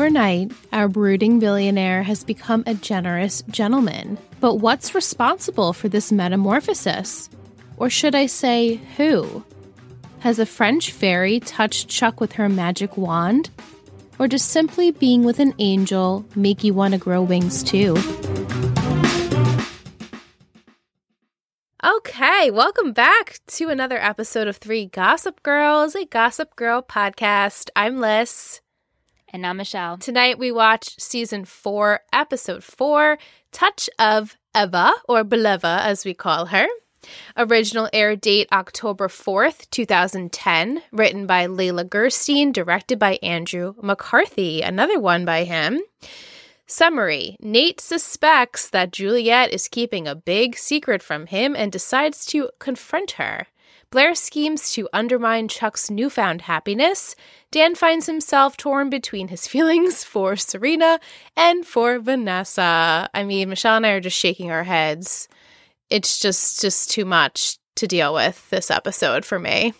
Overnight, our brooding billionaire has become a generous gentleman. But what's responsible for this metamorphosis? Or should I say, who? Has a French fairy touched Chuck with her magic wand? Or does simply being with an angel make you want to grow wings too? Okay, welcome back to another episode of Three Gossip Girls, a Gossip Girl podcast. I'm Liz. And I'm Michelle. Tonight we watch season four, episode four, Touch of Eva, or Beleva as we call her. Original air date October 4th, 2010. Written by Leila Gerstein, directed by Andrew McCarthy. Another one by him. Summary Nate suspects that Juliet is keeping a big secret from him and decides to confront her. Blair schemes to undermine Chuck's newfound happiness. Dan finds himself torn between his feelings for Serena and for Vanessa. I mean, Michelle and I are just shaking our heads. It's just just too much to deal with this episode for me.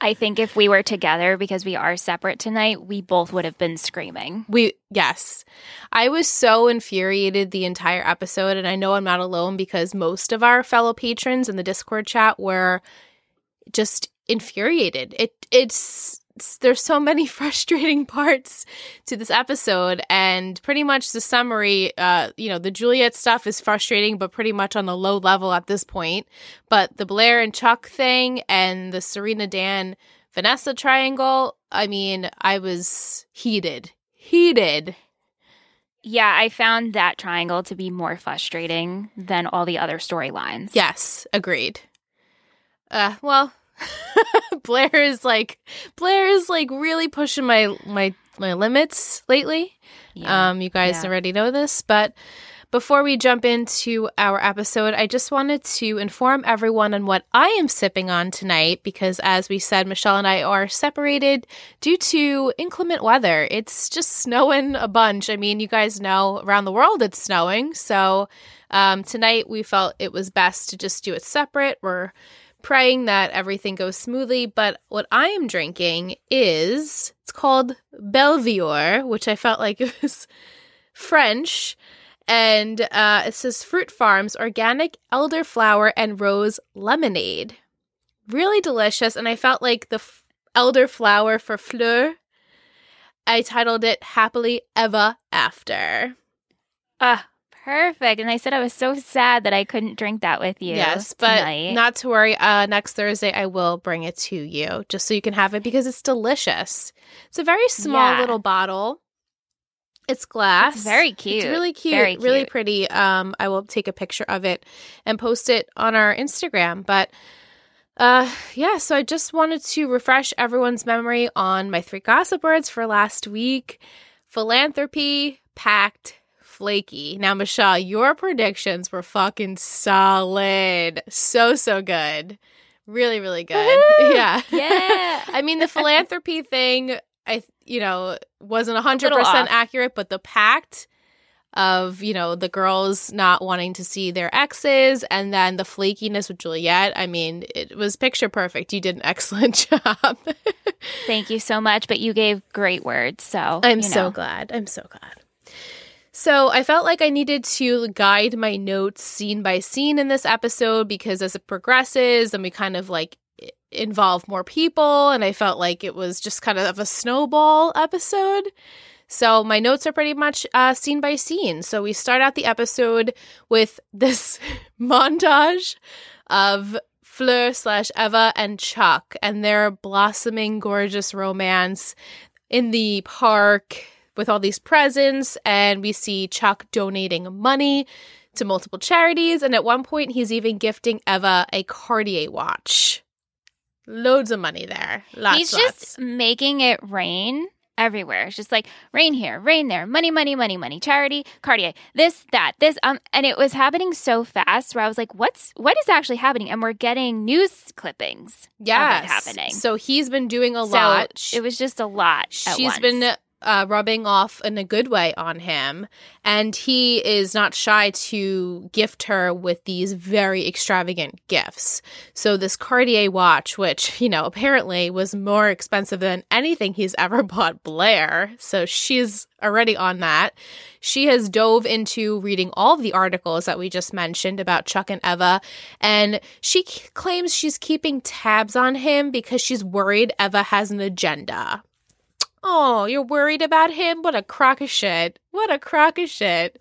I think if we were together because we are separate tonight, we both would have been screaming. We yes. I was so infuriated the entire episode and I know I'm not alone because most of our fellow patrons in the Discord chat were just infuriated. It it's there's so many frustrating parts to this episode and pretty much the summary uh you know the juliet stuff is frustrating but pretty much on the low level at this point but the blair and chuck thing and the serena dan vanessa triangle i mean i was heated heated yeah, I found that triangle to be more frustrating than all the other storylines. Yes, agreed. Uh, well, Blair is like Blair is like really pushing my my my limits lately. Yeah. Um, you guys yeah. already know this, but before we jump into our episode, I just wanted to inform everyone on what I am sipping on tonight because, as we said, Michelle and I are separated due to inclement weather. It's just snowing a bunch. I mean, you guys know around the world it's snowing. So um, tonight we felt it was best to just do it separate. We're praying that everything goes smoothly. But what I am drinking is it's called Belvoir, which I felt like it was French. And uh, it says Fruit Farms Organic Elderflower and Rose Lemonade. Really delicious. And I felt like the f- elderflower for fleur. I titled it Happily Ever After. Ah, Perfect. And I said I was so sad that I couldn't drink that with you. Yes, but tonight. not to worry. Uh, next Thursday, I will bring it to you just so you can have it because it's delicious. It's a very small yeah. little bottle. It's glass. It's very cute. It's really cute, cute, really pretty. Um, I will take a picture of it and post it on our Instagram. But uh, yeah, so I just wanted to refresh everyone's memory on my three gossip words for last week. Philanthropy, pact, flaky. Now, Michelle, your predictions were fucking solid. So, so good. Really, really good. Woo-hoo! Yeah. Yeah. I mean, the philanthropy thing, I, you know, wasn't 100% accurate, but the pact of, you know, the girls not wanting to see their exes and then the flakiness with Juliet. I mean, it was picture perfect. You did an excellent job. Thank you so much. But you gave great words. So I'm you know. so glad. I'm so glad. So I felt like I needed to guide my notes scene by scene in this episode because as it progresses and we kind of like involve more people, and I felt like it was just kind of a snowball episode. So my notes are pretty much uh, scene by scene. So we start out the episode with this montage of Fleur slash Eva and Chuck and their blossoming, gorgeous romance in the park with all these presents, and we see Chuck donating money to multiple charities. And at one point, he's even gifting Eva a Cartier watch. Loads of money there. Lots, he's lots. just making it rain everywhere. It's just like rain here, rain there, money, money, money, money, charity, Cartier, this, that, this, um, and it was happening so fast where I was like, what's what is actually happening? And we're getting news clippings. Yeah, happening. So he's been doing a so lot. It was just a lot. She's been uh, rubbing off in a good way on him, and he is not shy to gift her with these very extravagant gifts. So, this Cartier watch, which, you know, apparently was more expensive than anything he's ever bought Blair. So, she's already on that. She has dove into reading all of the articles that we just mentioned about Chuck and Eva, and she c- claims she's keeping tabs on him because she's worried Eva has an agenda. Oh, you're worried about him? What a crock of shit. What a crock of shit.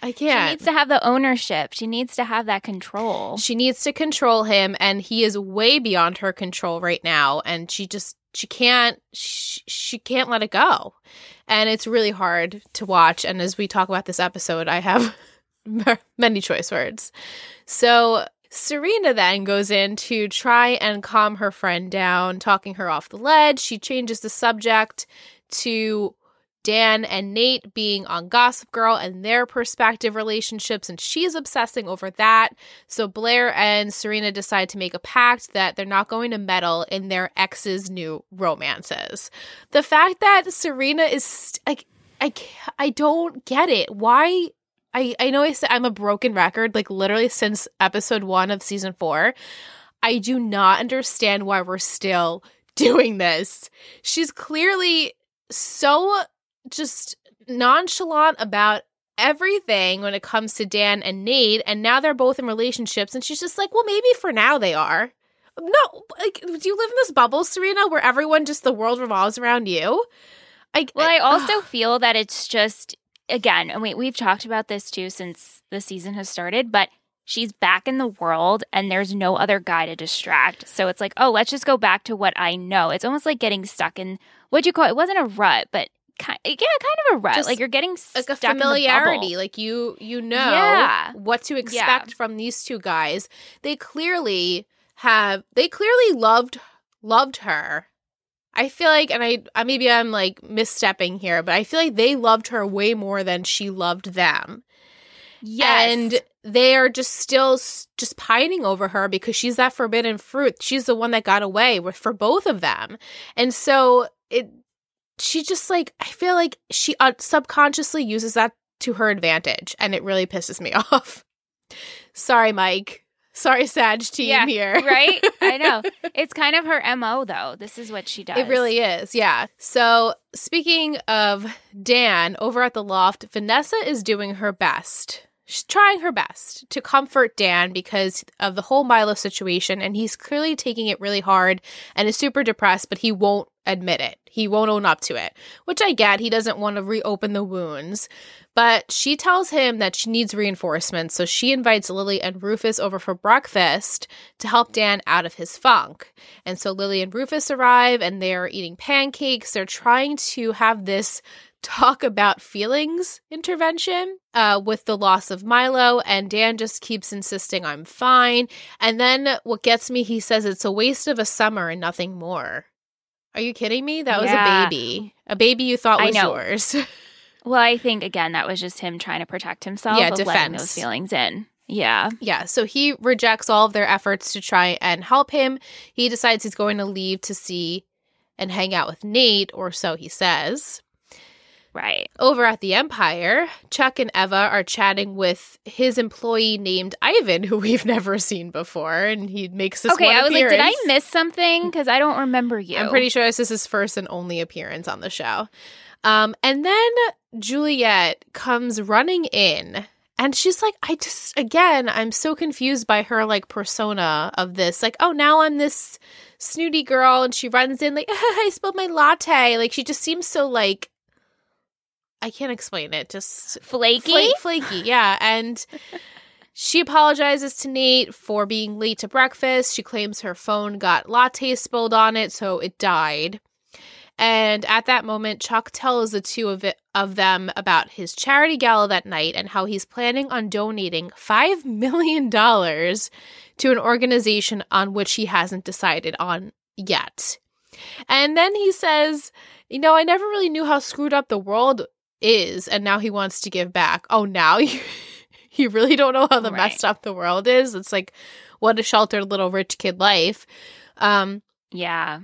I can't. She needs to have the ownership. She needs to have that control. She needs to control him, and he is way beyond her control right now. And she just she can't she, she can't let it go, and it's really hard to watch. And as we talk about this episode, I have many choice words. So Serena then goes in to try and calm her friend down, talking her off the ledge. She changes the subject to Dan and Nate being on Gossip Girl and their perspective relationships, and she's obsessing over that. So Blair and Serena decide to make a pact that they're not going to meddle in their ex's new romances. The fact that Serena is like, I, I don't get it. Why I, I know I said I'm a broken record, like literally since episode one of season four. I do not understand why we're still doing this. She's clearly so just nonchalant about everything when it comes to Dan and Nate, and now they're both in relationships, and she's just like, well, maybe for now they are. No, like, do you live in this bubble, Serena, where everyone just the world revolves around you? I, well, I also feel that it's just again, and we, we've talked about this too since the season has started, but she's back in the world and there's no other guy to distract. So it's like, oh, let's just go back to what I know. It's almost like getting stuck in what'd you call it? It wasn't a rut, but kind yeah, kind of a rut. Just like you're getting like a familiarity. Like you you know yeah. what to expect yeah. from these two guys. They clearly have they clearly loved loved her I feel like, and I, I maybe I'm like misstepping here, but I feel like they loved her way more than she loved them. Yes. And they are just still just pining over her because she's that forbidden fruit. She's the one that got away with for both of them. And so it, she just like, I feel like she uh, subconsciously uses that to her advantage. And it really pisses me off. Sorry, Mike. Sorry, Sag team yeah, here. right? I know. It's kind of her MO, though. This is what she does. It really is. Yeah. So, speaking of Dan, over at the loft, Vanessa is doing her best. She's trying her best to comfort Dan because of the whole Milo situation, and he's clearly taking it really hard and is super depressed, but he won't admit it. He won't own up to it, which I get. He doesn't want to reopen the wounds. But she tells him that she needs reinforcements, so she invites Lily and Rufus over for breakfast to help Dan out of his funk. And so Lily and Rufus arrive and they're eating pancakes. They're trying to have this talk about feelings intervention uh, with the loss of Milo, and Dan just keeps insisting, I'm fine. And then what gets me, he says it's a waste of a summer and nothing more. Are you kidding me? That was yeah. a baby. A baby you thought was yours. well, I think again that was just him trying to protect himself yeah, of defense. letting those feelings in. Yeah. Yeah. So he rejects all of their efforts to try and help him. He decides he's going to leave to see and hang out with Nate, or so he says. Right. Over at the Empire, Chuck and Eva are chatting with his employee named Ivan, who we've never seen before, and he makes this. Okay, I was appearance. like, did I miss something? Because I don't remember you. I'm pretty sure this is his first and only appearance on the show. Um, and then Juliet comes running in and she's like, I just, again, I'm so confused by her like persona of this. Like, oh, now I'm this snooty girl. And she runs in, like, I spilled my latte. Like, she just seems so like I can't explain it. Just flaky, flaky, yeah. And she apologizes to Nate for being late to breakfast. She claims her phone got latte spilled on it, so it died. And at that moment, Chuck tells the two of, it, of them about his charity gala that night and how he's planning on donating $5 million to an organization on which he hasn't decided on yet. And then he says, You know, I never really knew how screwed up the world is and now he wants to give back. Oh, now you, you really don't know how the right. messed up the world is. It's like what a sheltered little rich kid life. Um yeah.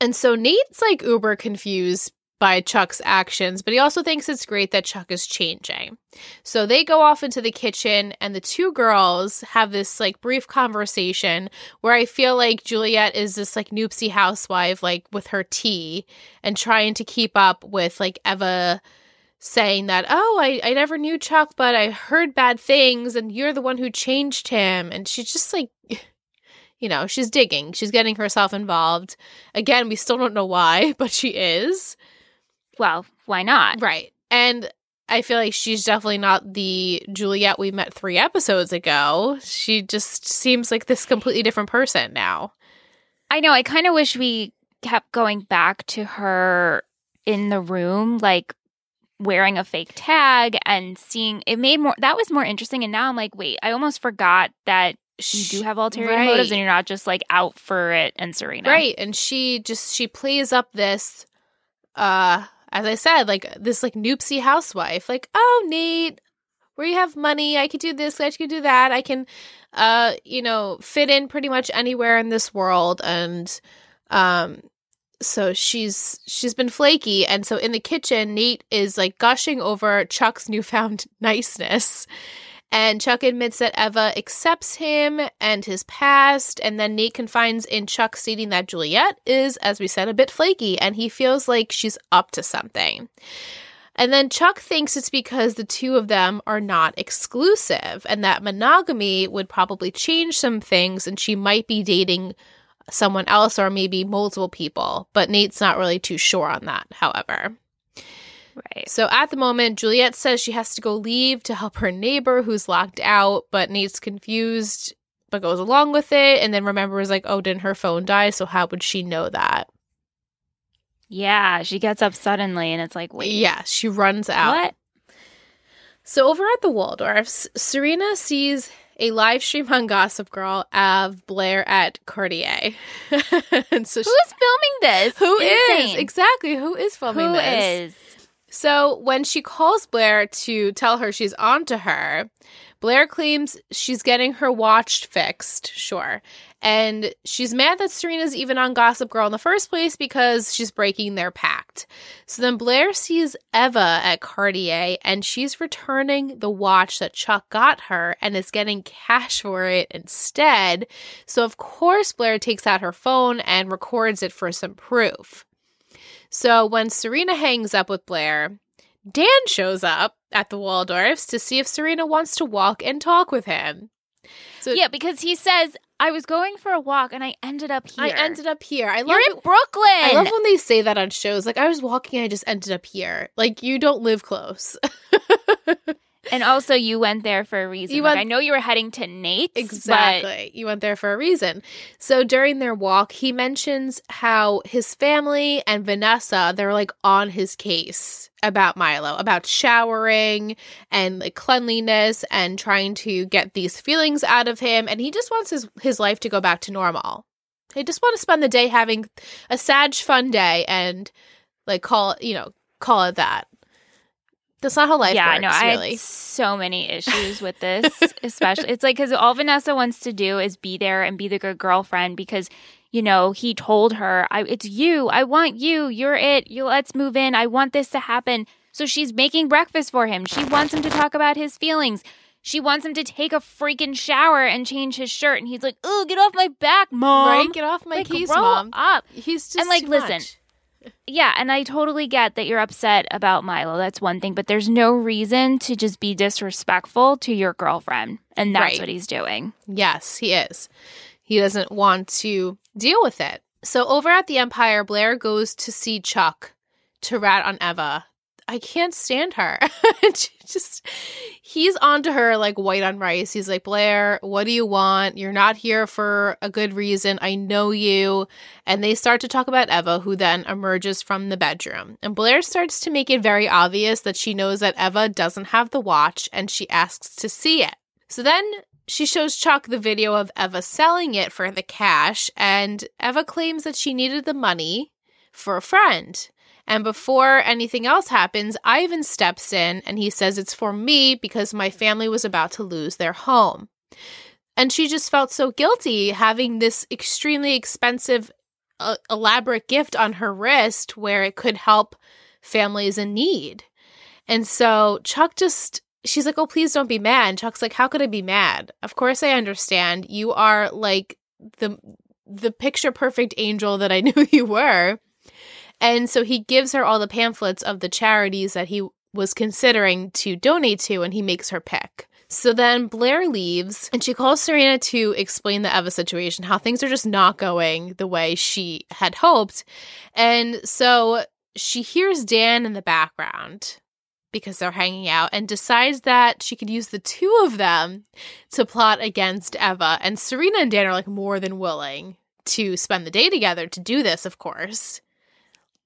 And so Nate's like uber confused by Chuck's actions, but he also thinks it's great that Chuck is changing. So they go off into the kitchen, and the two girls have this like brief conversation where I feel like Juliet is this like noopsy housewife, like with her tea and trying to keep up with like Eva saying that, oh, I, I never knew Chuck, but I heard bad things, and you're the one who changed him. And she's just like, you know, she's digging, she's getting herself involved. Again, we still don't know why, but she is. Well, why not? Right. And I feel like she's definitely not the Juliet we met three episodes ago. She just seems like this completely different person now. I know. I kind of wish we kept going back to her in the room, like wearing a fake tag and seeing it made more that was more interesting. And now I'm like, wait, I almost forgot that you do have ulterior right. motives and you're not just like out for it and Serena. Right. And she just she plays up this uh as I said, like this like noopsy housewife, like, oh Nate, where you have money, I could do this, I could do that, I can uh, you know, fit in pretty much anywhere in this world and um so she's she's been flaky and so in the kitchen Nate is like gushing over Chuck's newfound niceness and Chuck admits that Eva accepts him and his past. And then Nate confides in Chuck stating that Juliet is, as we said, a bit flaky and he feels like she's up to something. And then Chuck thinks it's because the two of them are not exclusive and that monogamy would probably change some things and she might be dating someone else or maybe multiple people. But Nate's not really too sure on that, however. Right. So at the moment, Juliet says she has to go leave to help her neighbor who's locked out, but Nate's confused but goes along with it and then remembers like, oh, didn't her phone die? So how would she know that? Yeah, she gets up suddenly and it's like, wait. Yeah, she runs out. What? So over at the Waldorfs, Serena sees a live stream on Gossip Girl of Blair at Cartier. and so Who's she, filming this? Who Insane. is Exactly. Who is filming who this? Is? So when she calls Blair to tell her she's on to her, Blair claims she's getting her watch fixed, sure. And she's mad that Serena's even on Gossip Girl in the first place because she's breaking their pact. So then Blair sees Eva at Cartier and she's returning the watch that Chuck got her and is getting cash for it instead. So of course Blair takes out her phone and records it for some proof. So when Serena hangs up with Blair, Dan shows up at the Waldorfs to see if Serena wants to walk and talk with him. So yeah, because he says I was going for a walk and I ended up here. I ended up here. I love You're in Brooklyn. I love when they say that on shows. Like I was walking, I just ended up here. Like you don't live close. And also, you went there for a reason. You like, I know you were heading to Nate's. Exactly. But... You went there for a reason. So during their walk, he mentions how his family and Vanessa, they're like on his case about Milo, about showering and like cleanliness and trying to get these feelings out of him. And he just wants his, his life to go back to normal. He just want to spend the day having a sad, fun day and like call, you know, call it that. That's not how life yeah, works. Yeah, no, really. I had so many issues with this, especially. It's like because all Vanessa wants to do is be there and be the good girlfriend because you know he told her, "I it's you. I want you. You're it. You let's move in. I want this to happen." So she's making breakfast for him. She wants him to talk about his feelings. She wants him to take a freaking shower and change his shirt, and he's like, "Oh, get off my back, mom! Right? Get off my like, keys, mom! Up!" He's just and like, listen. Much yeah, and I totally get that you're upset about Milo. That's one thing, but there's no reason to just be disrespectful to your girlfriend. And that's right. what he's doing. Yes, he is. He doesn't want to deal with it. So over at the Empire, Blair goes to see Chuck to rat on Eva I can't stand her. just he's on to her like white on rice. He's like, Blair, what do you want? You're not here for a good reason. I know you. And they start to talk about Eva, who then emerges from the bedroom. And Blair starts to make it very obvious that she knows that Eva doesn't have the watch and she asks to see it. So then she shows Chuck the video of Eva selling it for the cash, and Eva claims that she needed the money for a friend. And before anything else happens, Ivan steps in and he says it's for me because my family was about to lose their home. And she just felt so guilty having this extremely expensive uh, elaborate gift on her wrist where it could help families in need. And so Chuck just she's like, "Oh, please don't be mad." And Chuck's like, "How could I be mad? Of course I understand. You are like the the picture perfect angel that I knew you were." And so he gives her all the pamphlets of the charities that he was considering to donate to and he makes her pick. So then Blair leaves and she calls Serena to explain the Eva situation, how things are just not going the way she had hoped. And so she hears Dan in the background because they're hanging out and decides that she could use the two of them to plot against Eva. And Serena and Dan are like more than willing to spend the day together to do this, of course.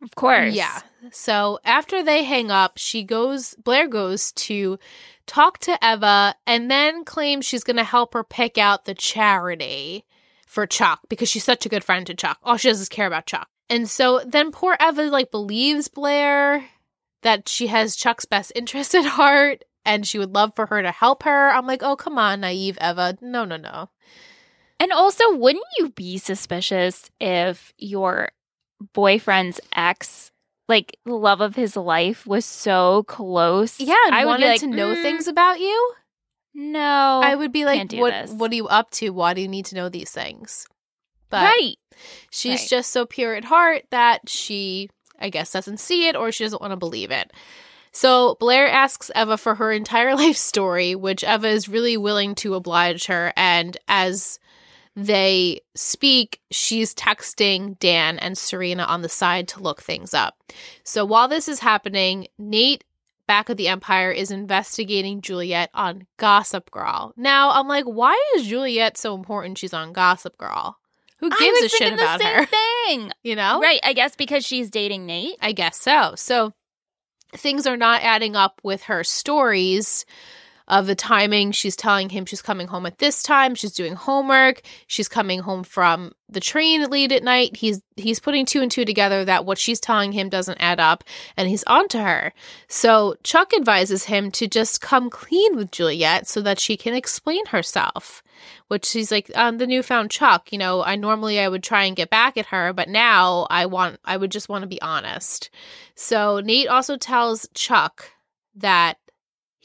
Of course. Yeah. So after they hang up, she goes, Blair goes to talk to Eva and then claims she's going to help her pick out the charity for Chuck because she's such a good friend to Chuck. All she does is care about Chuck. And so then poor Eva like believes Blair that she has Chuck's best interest at heart and she would love for her to help her. I'm like, oh, come on, naive Eva. No, no, no. And also, wouldn't you be suspicious if your boyfriend's ex, like the love of his life, was so close? Yeah, I wanted like, to know mm, things about you. No, I would be like, what? This. What are you up to? Why do you need to know these things? But right. She's right. just so pure at heart that she I guess, doesn't see it or she doesn't want to believe it. So Blair asks Eva for her entire life story, which Eva is really willing to oblige her. And as they speak, she's texting Dan and Serena on the side to look things up. So while this is happening, Nate back of the Empire is investigating Juliet on Gossip Girl. Now, I'm like, why is Juliet so important she's on Gossip Girl? Who gives a shit about her? Thing, you know, right? I guess because she's dating Nate. I guess so. So things are not adding up with her stories of the timing. She's telling him she's coming home at this time. She's doing homework. She's coming home from the train late at night. He's he's putting two and two together that what she's telling him doesn't add up, and he's on to her. So Chuck advises him to just come clean with Juliet so that she can explain herself. Which she's like, um, the newfound Chuck. You know, I normally I would try and get back at her, but now I want I would just want to be honest. So Nate also tells Chuck that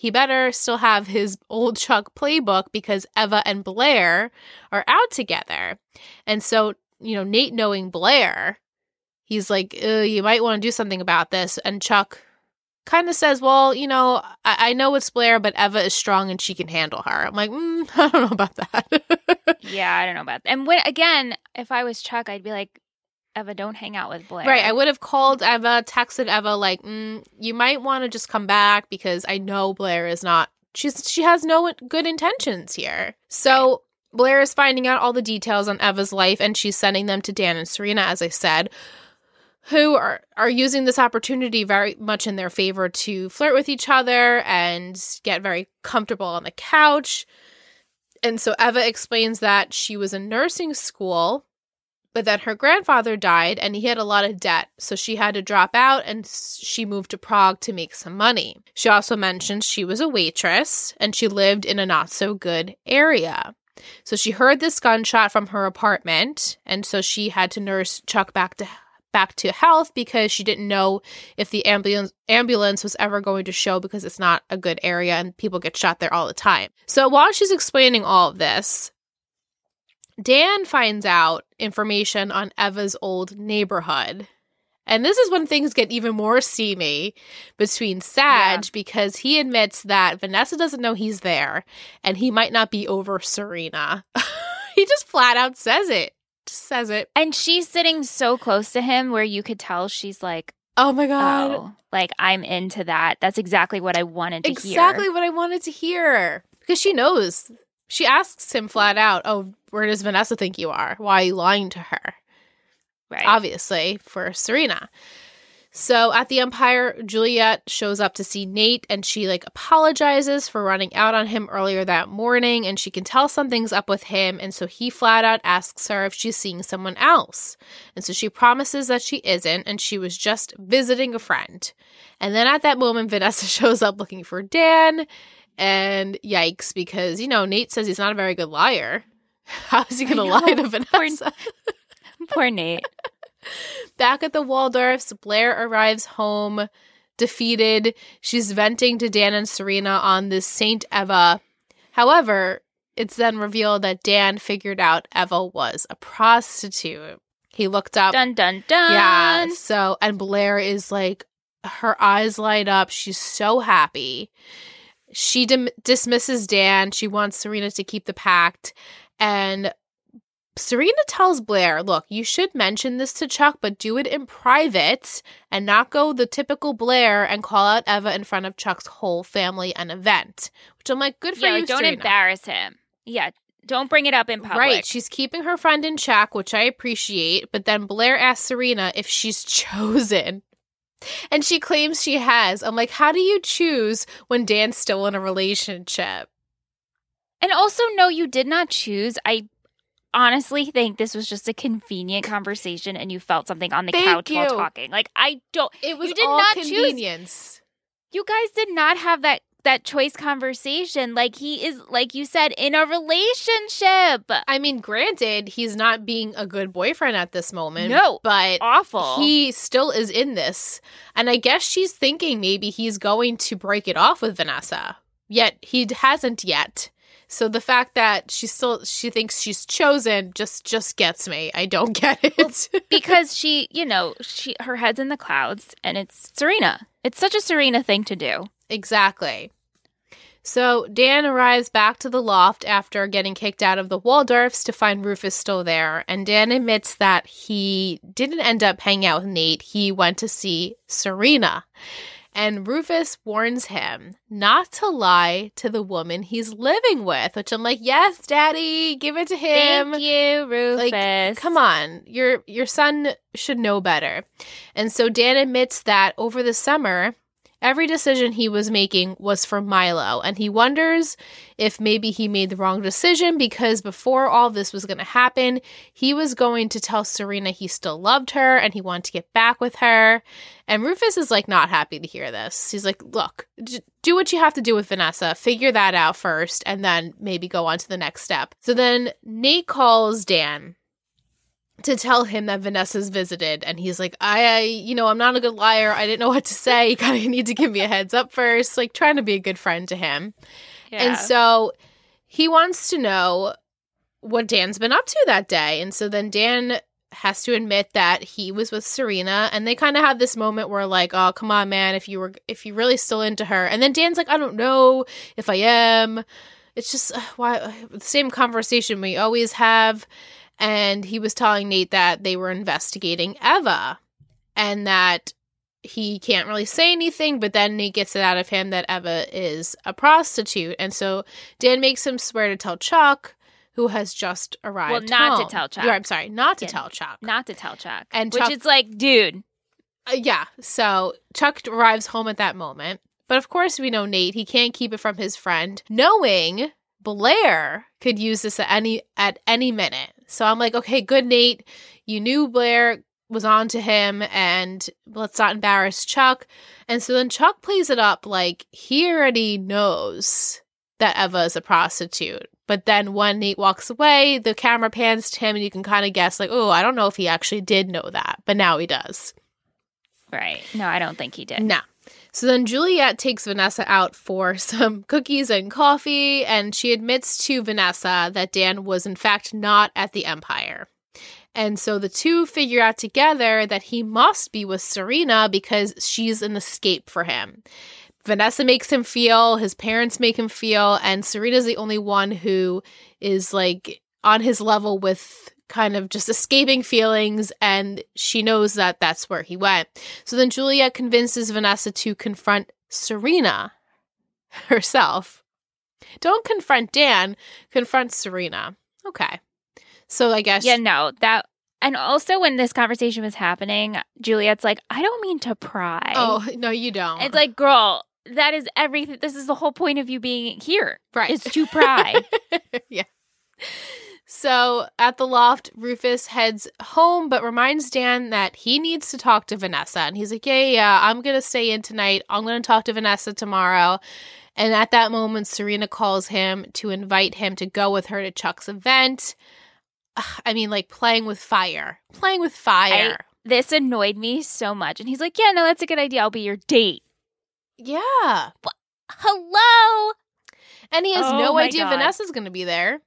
he better still have his old Chuck playbook because Eva and Blair are out together. And so, you know, Nate knowing Blair, he's like, you might want to do something about this. And Chuck kind of says, well, you know, I-, I, know it's Blair, but Eva is strong and she can handle her. I'm like, mm, I don't know about that. yeah, I don't know about that. And when, again, if I was Chuck, I'd be like, Eva, don't hang out with Blair. Right. I would have called Eva, texted Eva, like, mm, you might want to just come back because I know Blair is not. She's she has no good intentions here. So Blair is finding out all the details on Eva's life, and she's sending them to Dan and Serena, as I said, who are are using this opportunity very much in their favor to flirt with each other and get very comfortable on the couch. And so Eva explains that she was in nursing school but then her grandfather died and he had a lot of debt, so she had to drop out and she moved to Prague to make some money. She also mentions she was a waitress and she lived in a not so good area. So she heard this gunshot from her apartment and so she had to nurse Chuck back to back to health because she didn't know if the ambulance ambulance was ever going to show because it's not a good area and people get shot there all the time. So while she's explaining all of this, Dan finds out information on Eva's old neighborhood. And this is when things get even more steamy between Sag yeah. because he admits that Vanessa doesn't know he's there and he might not be over Serena. he just flat out says it. Just says it. And she's sitting so close to him where you could tell she's like, Oh my god. Oh, like I'm into that. That's exactly what I wanted to exactly hear. Exactly what I wanted to hear. Because she knows she asks him flat out, "Oh, where does Vanessa think you are? Why are you lying to her?" Right. Obviously, for Serena. So at the Empire, Juliet shows up to see Nate and she like apologizes for running out on him earlier that morning and she can tell something's up with him and so he flat out asks her if she's seeing someone else. And so she promises that she isn't and she was just visiting a friend. And then at that moment Vanessa shows up looking for Dan and yikes, because, you know, Nate says he's not a very good liar. How is he going to lie to Vanessa? Poor, poor Nate. Back at the Waldorfs, Blair arrives home defeated. She's venting to Dan and Serena on this Saint Eva. However, it's then revealed that Dan figured out Eva was a prostitute. He looked up. Dun dun dun. Yeah. So, and Blair is like, her eyes light up. She's so happy. She dim- dismisses Dan. She wants Serena to keep the pact. And Serena tells Blair, look, you should mention this to Chuck, but do it in private and not go the typical Blair and call out Eva in front of Chuck's whole family and event. Which I'm like, good for yeah, you. don't Serena. embarrass him. Yeah, don't bring it up in public. Right. She's keeping her friend in check, which I appreciate. But then Blair asks Serena if she's chosen. And she claims she has. I'm like, how do you choose when Dan's still in a relationship? And also, no, you did not choose. I honestly think this was just a convenient conversation and you felt something on the Thank couch while you. talking. Like, I don't. It was You did all not choose- convenience. You guys did not have that that choice conversation. Like he is, like you said, in a relationship. I mean, granted, he's not being a good boyfriend at this moment. No. But Awful. he still is in this. And I guess she's thinking maybe he's going to break it off with Vanessa. Yet he hasn't yet. So the fact that she still she thinks she's chosen just just gets me. I don't get it. because she, you know, she her head's in the clouds, and it's Serena. It's such a Serena thing to do. Exactly. So Dan arrives back to the loft after getting kicked out of the Waldorfs to find Rufus still there, and Dan admits that he didn't end up hanging out with Nate. He went to see Serena. And Rufus warns him not to lie to the woman he's living with, which I'm like, yes, daddy, give it to him. Thank you, Rufus. Like, come on, your your son should know better. And so Dan admits that over the summer, every decision he was making was for Milo, and he wonders if maybe he made the wrong decision because before all this was going to happen, he was going to tell Serena he still loved her and he wanted to get back with her. And Rufus is like not happy to hear this. He's like, "Look, do what you have to do with Vanessa. Figure that out first and then maybe go on to the next step." So then Nate calls Dan to tell him that Vanessa's visited and he's like I, I you know I'm not a good liar. I didn't know what to say. You kind of need to give me a heads up first like trying to be a good friend to him. Yeah. and so he wants to know what Dan's been up to that day. And so then Dan has to admit that he was with Serena and they kind of have this moment where like oh come on man. If you were if you're really still into her. And then Dan's like I don't know if I am. It's just uh, why the same conversation we always have and he was telling Nate that they were investigating Eva and that he can't really say anything, but then Nate gets it out of him that Eva is a prostitute. And so Dan makes him swear to tell Chuck, who has just arrived. Well, not to tell Chuck. Yeah, I'm sorry, not to Yeah. tell Chuck. not to tell Chuck. And which is like, dude, Uh, yeah. So Chuck arrives home at that moment. But of course, we know Nate. He can't keep it from his friend, knowing Blair could use this at any at any minute. So I'm like, okay, good, Nate. You knew Blair was on to him, and let's not embarrass Chuck. And so then Chuck plays it up like he already knows that Eva is a prostitute. But then when Nate walks away, the camera pans to him, and you can kind of guess, like, oh, I don't know if he actually did know that, but now he does. right? No, I don't think he did. No. So then Juliet takes Vanessa out for some cookies and coffee, and she admits to Vanessa that Dan was, in fact, not at the Empire. And so the two figure out together that he must be with Serena because she's an escape for him. Vanessa makes him feel, his parents make him feel, and Serena's the only one who is like on his level with kind of just escaping feelings, and she knows that that's where he went. So then Juliet convinces Vanessa to confront Serena herself. Don't confront Dan, confront Serena. Okay. So I guess Yeah, no, that. And also, when this conversation was happening, Juliet's like, I don't mean to pry. Oh, no, you don't. It's like, girl, that is everything. This is the whole point of you being here, right. is to pry. yeah. So at the loft, Rufus heads home, but reminds Dan that he needs to talk to Vanessa. And he's like, Yeah, yeah, yeah, I'm going to stay in tonight. I'm going to talk to Vanessa tomorrow. And at that moment, Serena calls him to invite him to go with her to Chuck's event. I mean, like playing with fire. Playing with fire. this annoyed me so much. And he's like, Yeah, no, that's a good idea. I'll be your date. Yeah. Hello. And he has Oh no idea God. Vanessa's going to be there.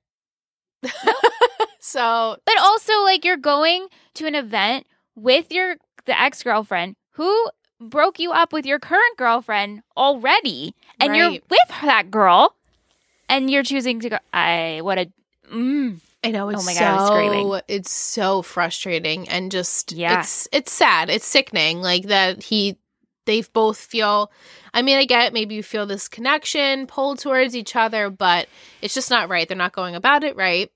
so, But also, like, you're going to an event with your the ex girlfriend who broke you up with your current girlfriend already, and you're with that girl, and you're choosing to go. I what a mm, I know it's my God, I was so screaming. it's so frustrating and just Yeah. it's it's sad. It's sickening like that he they both feel I mean I get it, maybe you feel this connection pulled towards each other but it's just not right. They're not going about it right.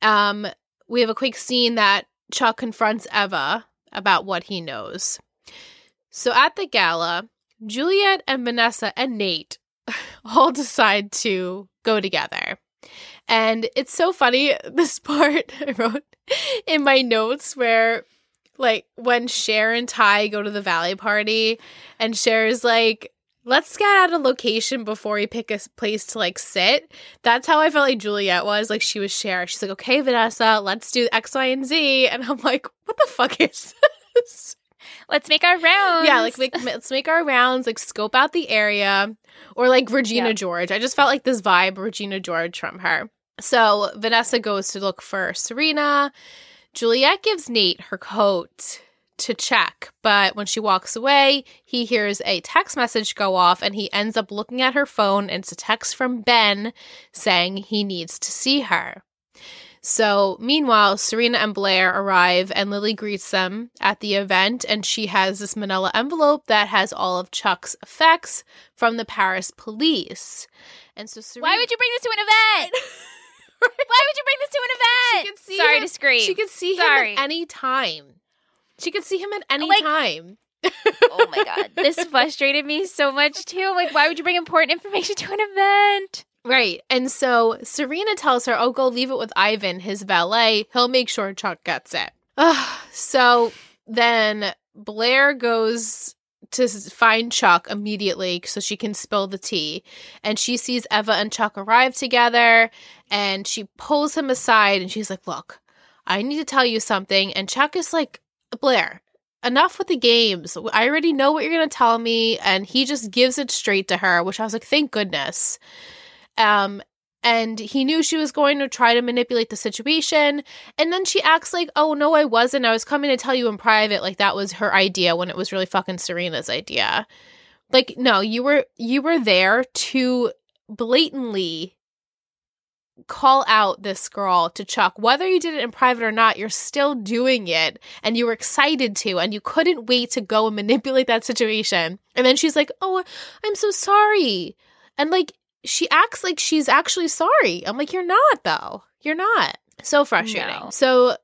Um we have a quick scene that Chuck confronts Eva about what he knows. So at the gala, Juliet and Vanessa and Nate all decide to go together. And it's so funny, this part I wrote in my notes where, like, when Cher and Tai go to the Valley party, and Cher's like, let's get out of location before we pick a place to, like, sit. That's how I felt like Juliet was. Like, she was Cher. She's like, okay, Vanessa, let's do X, Y, and Z. And I'm like, what the fuck is this? let's make our rounds. Yeah, like make, let's make our rounds, like scope out the area, or like Regina Yeah. George. I just felt like this vibe, Regina George from her. So Vanessa goes to look for Serena. Juliet gives Nate her coat to check, but when she walks away, he hears a text message go off and he ends up looking at her phone and it's a text from Ben saying he needs to see her. So, meanwhile, Serena and Blair arrive and Lily greets them at the event and she has this manila envelope that has all of Chuck's effects from the Paris police. And so Serena Why would you bring this to an event? Why would you bring this to an event? She could see Sorry him- to scream. She could see Sorry. him at any time. She could see him at any Like- time. oh my god, this frustrated me so much too. Like, why would you bring important information to an event? Right. And so Serena tells her, oh, go leave it with Ivan, his valet. He'll make sure Chuck gets it. Ugh. so then Blair goes to find Chuck immediately so she can spill the tea. And she sees Eva and Chuck arrive together and she pulls him aside and she's like, look, I need to tell you something. And Chuck is like, Blair, enough with the games. I already know what you're going to tell me. And he just gives it straight to her, which I was like, thank goodness. Um, and he knew she was going to try to manipulate the situation. And then she acts like, oh, no, I wasn't. I was coming to tell you in private. Like that was her idea when it was really fucking Serena's idea. Like, no, you were you were there to blatantly call out this girl to Chuck. Whether you did it in private or not, you're still doing it. And you were excited to, and you couldn't wait to go and manipulate that situation. And then she's like, Oh, I'm so sorry. And like she acts like she's actually sorry. I'm like, You're not though. You're not. So frustrating. No. So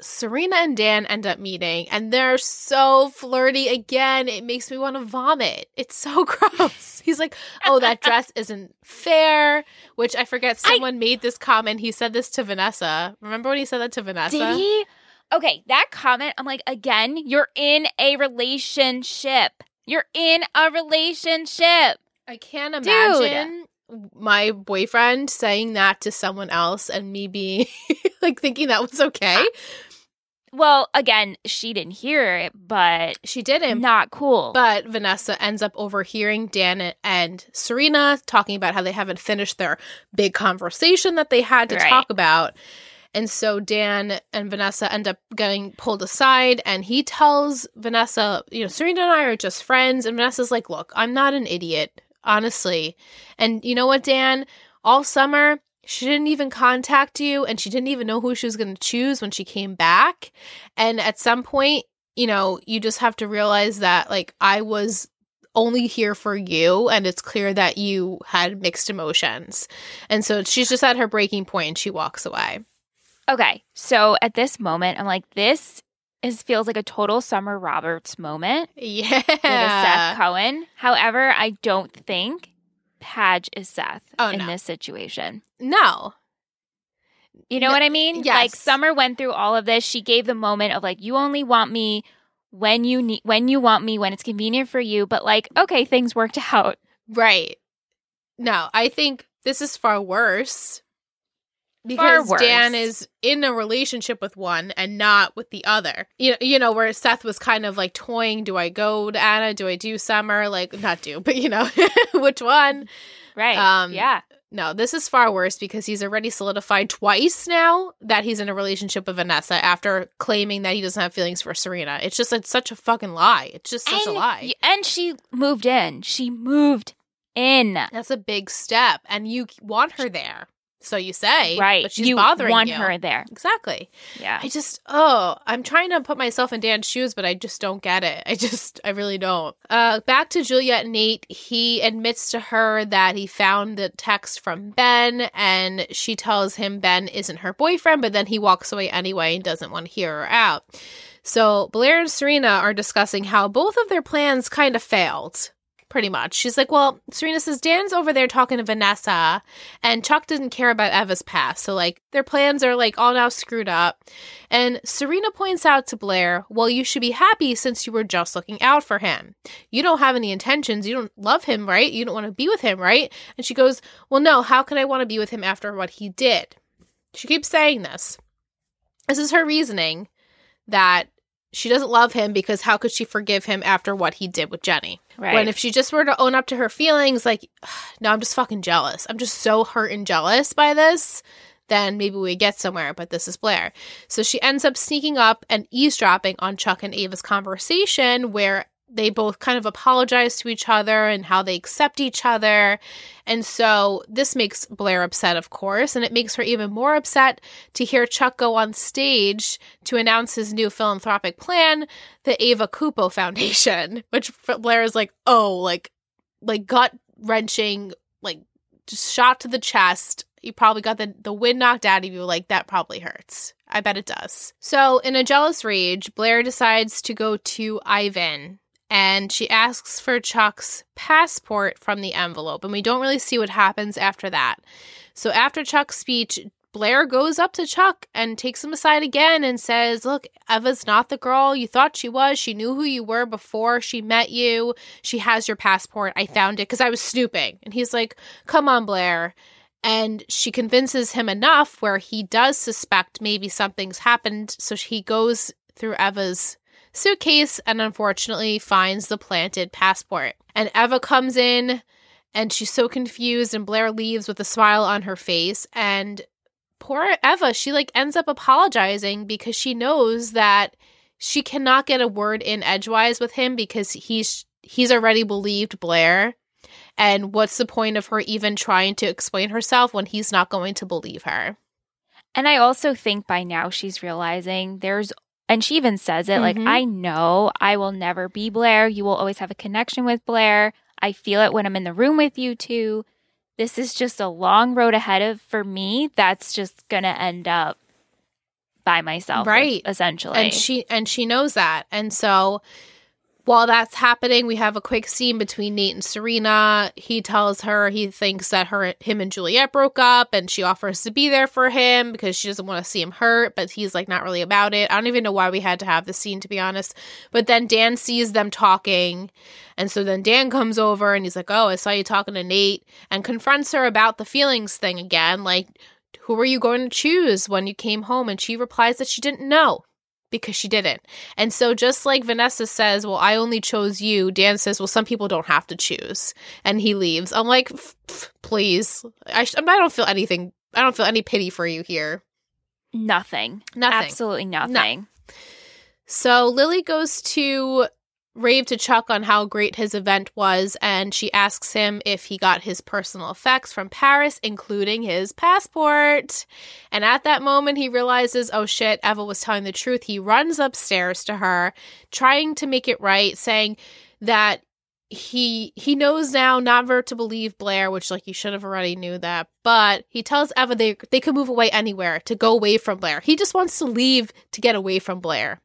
Serena and Dan end up meeting and they're so flirty again. It makes me want to vomit. It's so gross. He's like, Oh, that dress isn't fair, which I forget I- someone made this comment. He said this to Vanessa. Remember when he said that to Vanessa? Did he? Okay, that comment, I'm like, again, you're in a relationship. You're in a relationship. I can't Dude. imagine my boyfriend saying that to someone else and me being like thinking that was okay. Ah, well, again, she didn't hear it, but She didn't. not cool. But Vanessa ends up overhearing Dan and Serena talking about how they haven't finished their big conversation that they had to Right. talk about. And so Dan and Vanessa end up getting pulled aside, and he tells Vanessa, you know, Serena and I are just friends. And Vanessa's like, look, I'm not an idiot, honestly. And you know what, Dan? All summer, she didn't even contact you, and she didn't even know who she was going to choose when she came back. And at some point, you know, you just have to realize that, like, I was only here for you, and it's clear that you had mixed emotions. And so she's just at her breaking point, and she walks away. okay, so at this moment, I'm like, this is feels like a total Summer Roberts moment Yeah. with Seth Cohen. However, I don't think Padge is Seth Oh, in no. this situation. No. You know No- what I mean? yes. Like Summer went through all of this. She gave the moment of like, you only want me when you need when you want me when it's convenient for you. But like, okay, things worked out. Right. No, I think this is far worse. Because worse. Dan is in a relationship with one and not with the other. You you know where Seth was kind of like toying, do I go to Anna? Do I do Summer? Like not do, but you know which one? Right. Um, yeah. No, this is far worse because he's already solidified twice now that he's in a relationship with Vanessa after claiming that he doesn't have feelings for Serena. It's just it's such a fucking lie. It's just such and, a lie. And she moved in. She moved in. That's a big step, and you want her there. So you say, Right. But she's you bothering want you. her there. Exactly. Yeah. I just, oh, I'm trying to put myself in Dan's shoes, but I just don't get it. I just, I really don't. Uh, back to Juliet and Nate. He admits to her that he found the text from Ben, and she tells him Ben isn't her boyfriend, but then he walks away anyway and doesn't want to hear her out. So Blair and Serena are discussing how both of their plans kind of failed. Pretty much. She's like, Well, Serena says Dan's over there talking to Vanessa, and Chuck didn't care about Eva's past. So, like, their plans are like all now screwed up. And Serena points out to Blair, Well, you should be happy since you were just looking out for him. You don't have any intentions. You don't love him, right? You don't want to be with him, right? And she goes, Well, no, how can I want to be with him after what he did? She keeps saying this. This is her reasoning that she doesn't love him because how could she forgive him after what he did with Jenny? Right. When if she just were to own up to her feelings, like, no, I'm just fucking jealous. I'm just so hurt and jealous by this, then maybe we get somewhere, but this is Blair. So she ends up sneaking up and eavesdropping on Chuck and Eva's conversation where they both kind of apologize to each other and how they accept each other. And so this makes Blair upset, of course, and it makes her even more upset to hear Chuck go on stage to announce his new philanthropic plan, the Eva Coupeau Foundation, which Blair is like, oh, like, like gut wrenching, like just shot to the chest. You probably got the, the wind knocked out of you. Like, that probably hurts. I bet it does. So, in a jealous rage, Blair decides to go to Ivan and she asks for Chuck's passport from the envelope. And we don't really see what happens after that. So, after Chuck's speech, Blair goes up to Chuck and takes him aside again and says, Look, Eva's not the girl you thought she was. She knew who you were before she met you. She has your passport. I found it because I was snooping. And he's like, Come on, Blair. And she convinces him enough where he does suspect maybe something's happened. So he goes through Eva's suitcase and unfortunately finds the planted passport. And Eva comes in and she's so confused, and Blair leaves with a smile on her face. And poor Eva, she like ends up apologizing because she knows that she cannot get a word in edgewise with him because he's he's already believed Blair. And what's the point of her even trying to explain herself when he's not going to believe her? And I also think by now she's realizing there's, and she even says it like, Mhm. I know I will never be Blair. You will always have a connection with Blair. I feel it when I'm in the room with you two. This is just a long road ahead of for me. That's just gonna end up by myself, Right. Essentially, and she and she knows that and so while that's happening we have a quick scene between nate and serena. He tells her he thinks that her him and juliet broke up and she offers to be there for him because she doesn't want to see him hurt but he's like not really about it. I don't even know why we had to have this scene to be honest. But then dan sees them talking. And so then dan comes over and he's like oh i saw you talking to nate and confronts her about the feelings thing again like who were you going to choose when you came home? And she replies that she didn't know because she didn't. And so, just like Vanessa says, Well, I only chose you, Dan says, Well, some people don't have to choose. And he leaves. I'm like, "F- f- Please. I, sh- I don't feel anything. I don't feel any pity for you here. nothing, Nothing. absolutely nothing. So Lily goes to rave to Chuck on how great his event was, and she asks him if he got his personal effects from Paris, including his passport. And at that moment, he realizes, oh shit, Eva was telling the truth. He runs upstairs to her, trying to make it right, saying that he he knows now never to believe Blair, which like you should have already knew that. But he tells Eva they they could move away anywhere to go away from Blair. He just wants to leave to get away from Blair.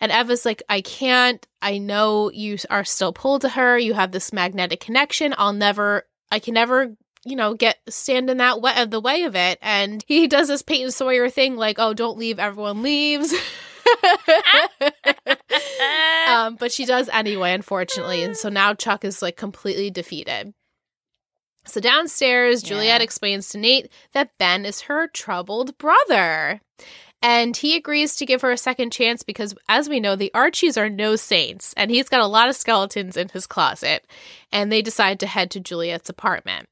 And Eva's like, I can't. I know you are still pulled to her. You have this magnetic connection. I'll never. I can never. You know, get stand in that way of the way of it. And he does this Peyton Sawyer thing, like, oh, don't leave. Everyone leaves. um, but she does anyway, unfortunately. And so now Chuck is like completely defeated. So downstairs, Juliet Yeah. explains to Nate that Ben is her troubled brother. And he agrees to give her a second chance because, as we know, the Archies are no saints, and he's got a lot of skeletons in his closet. And they decide to head to Juliet's apartment.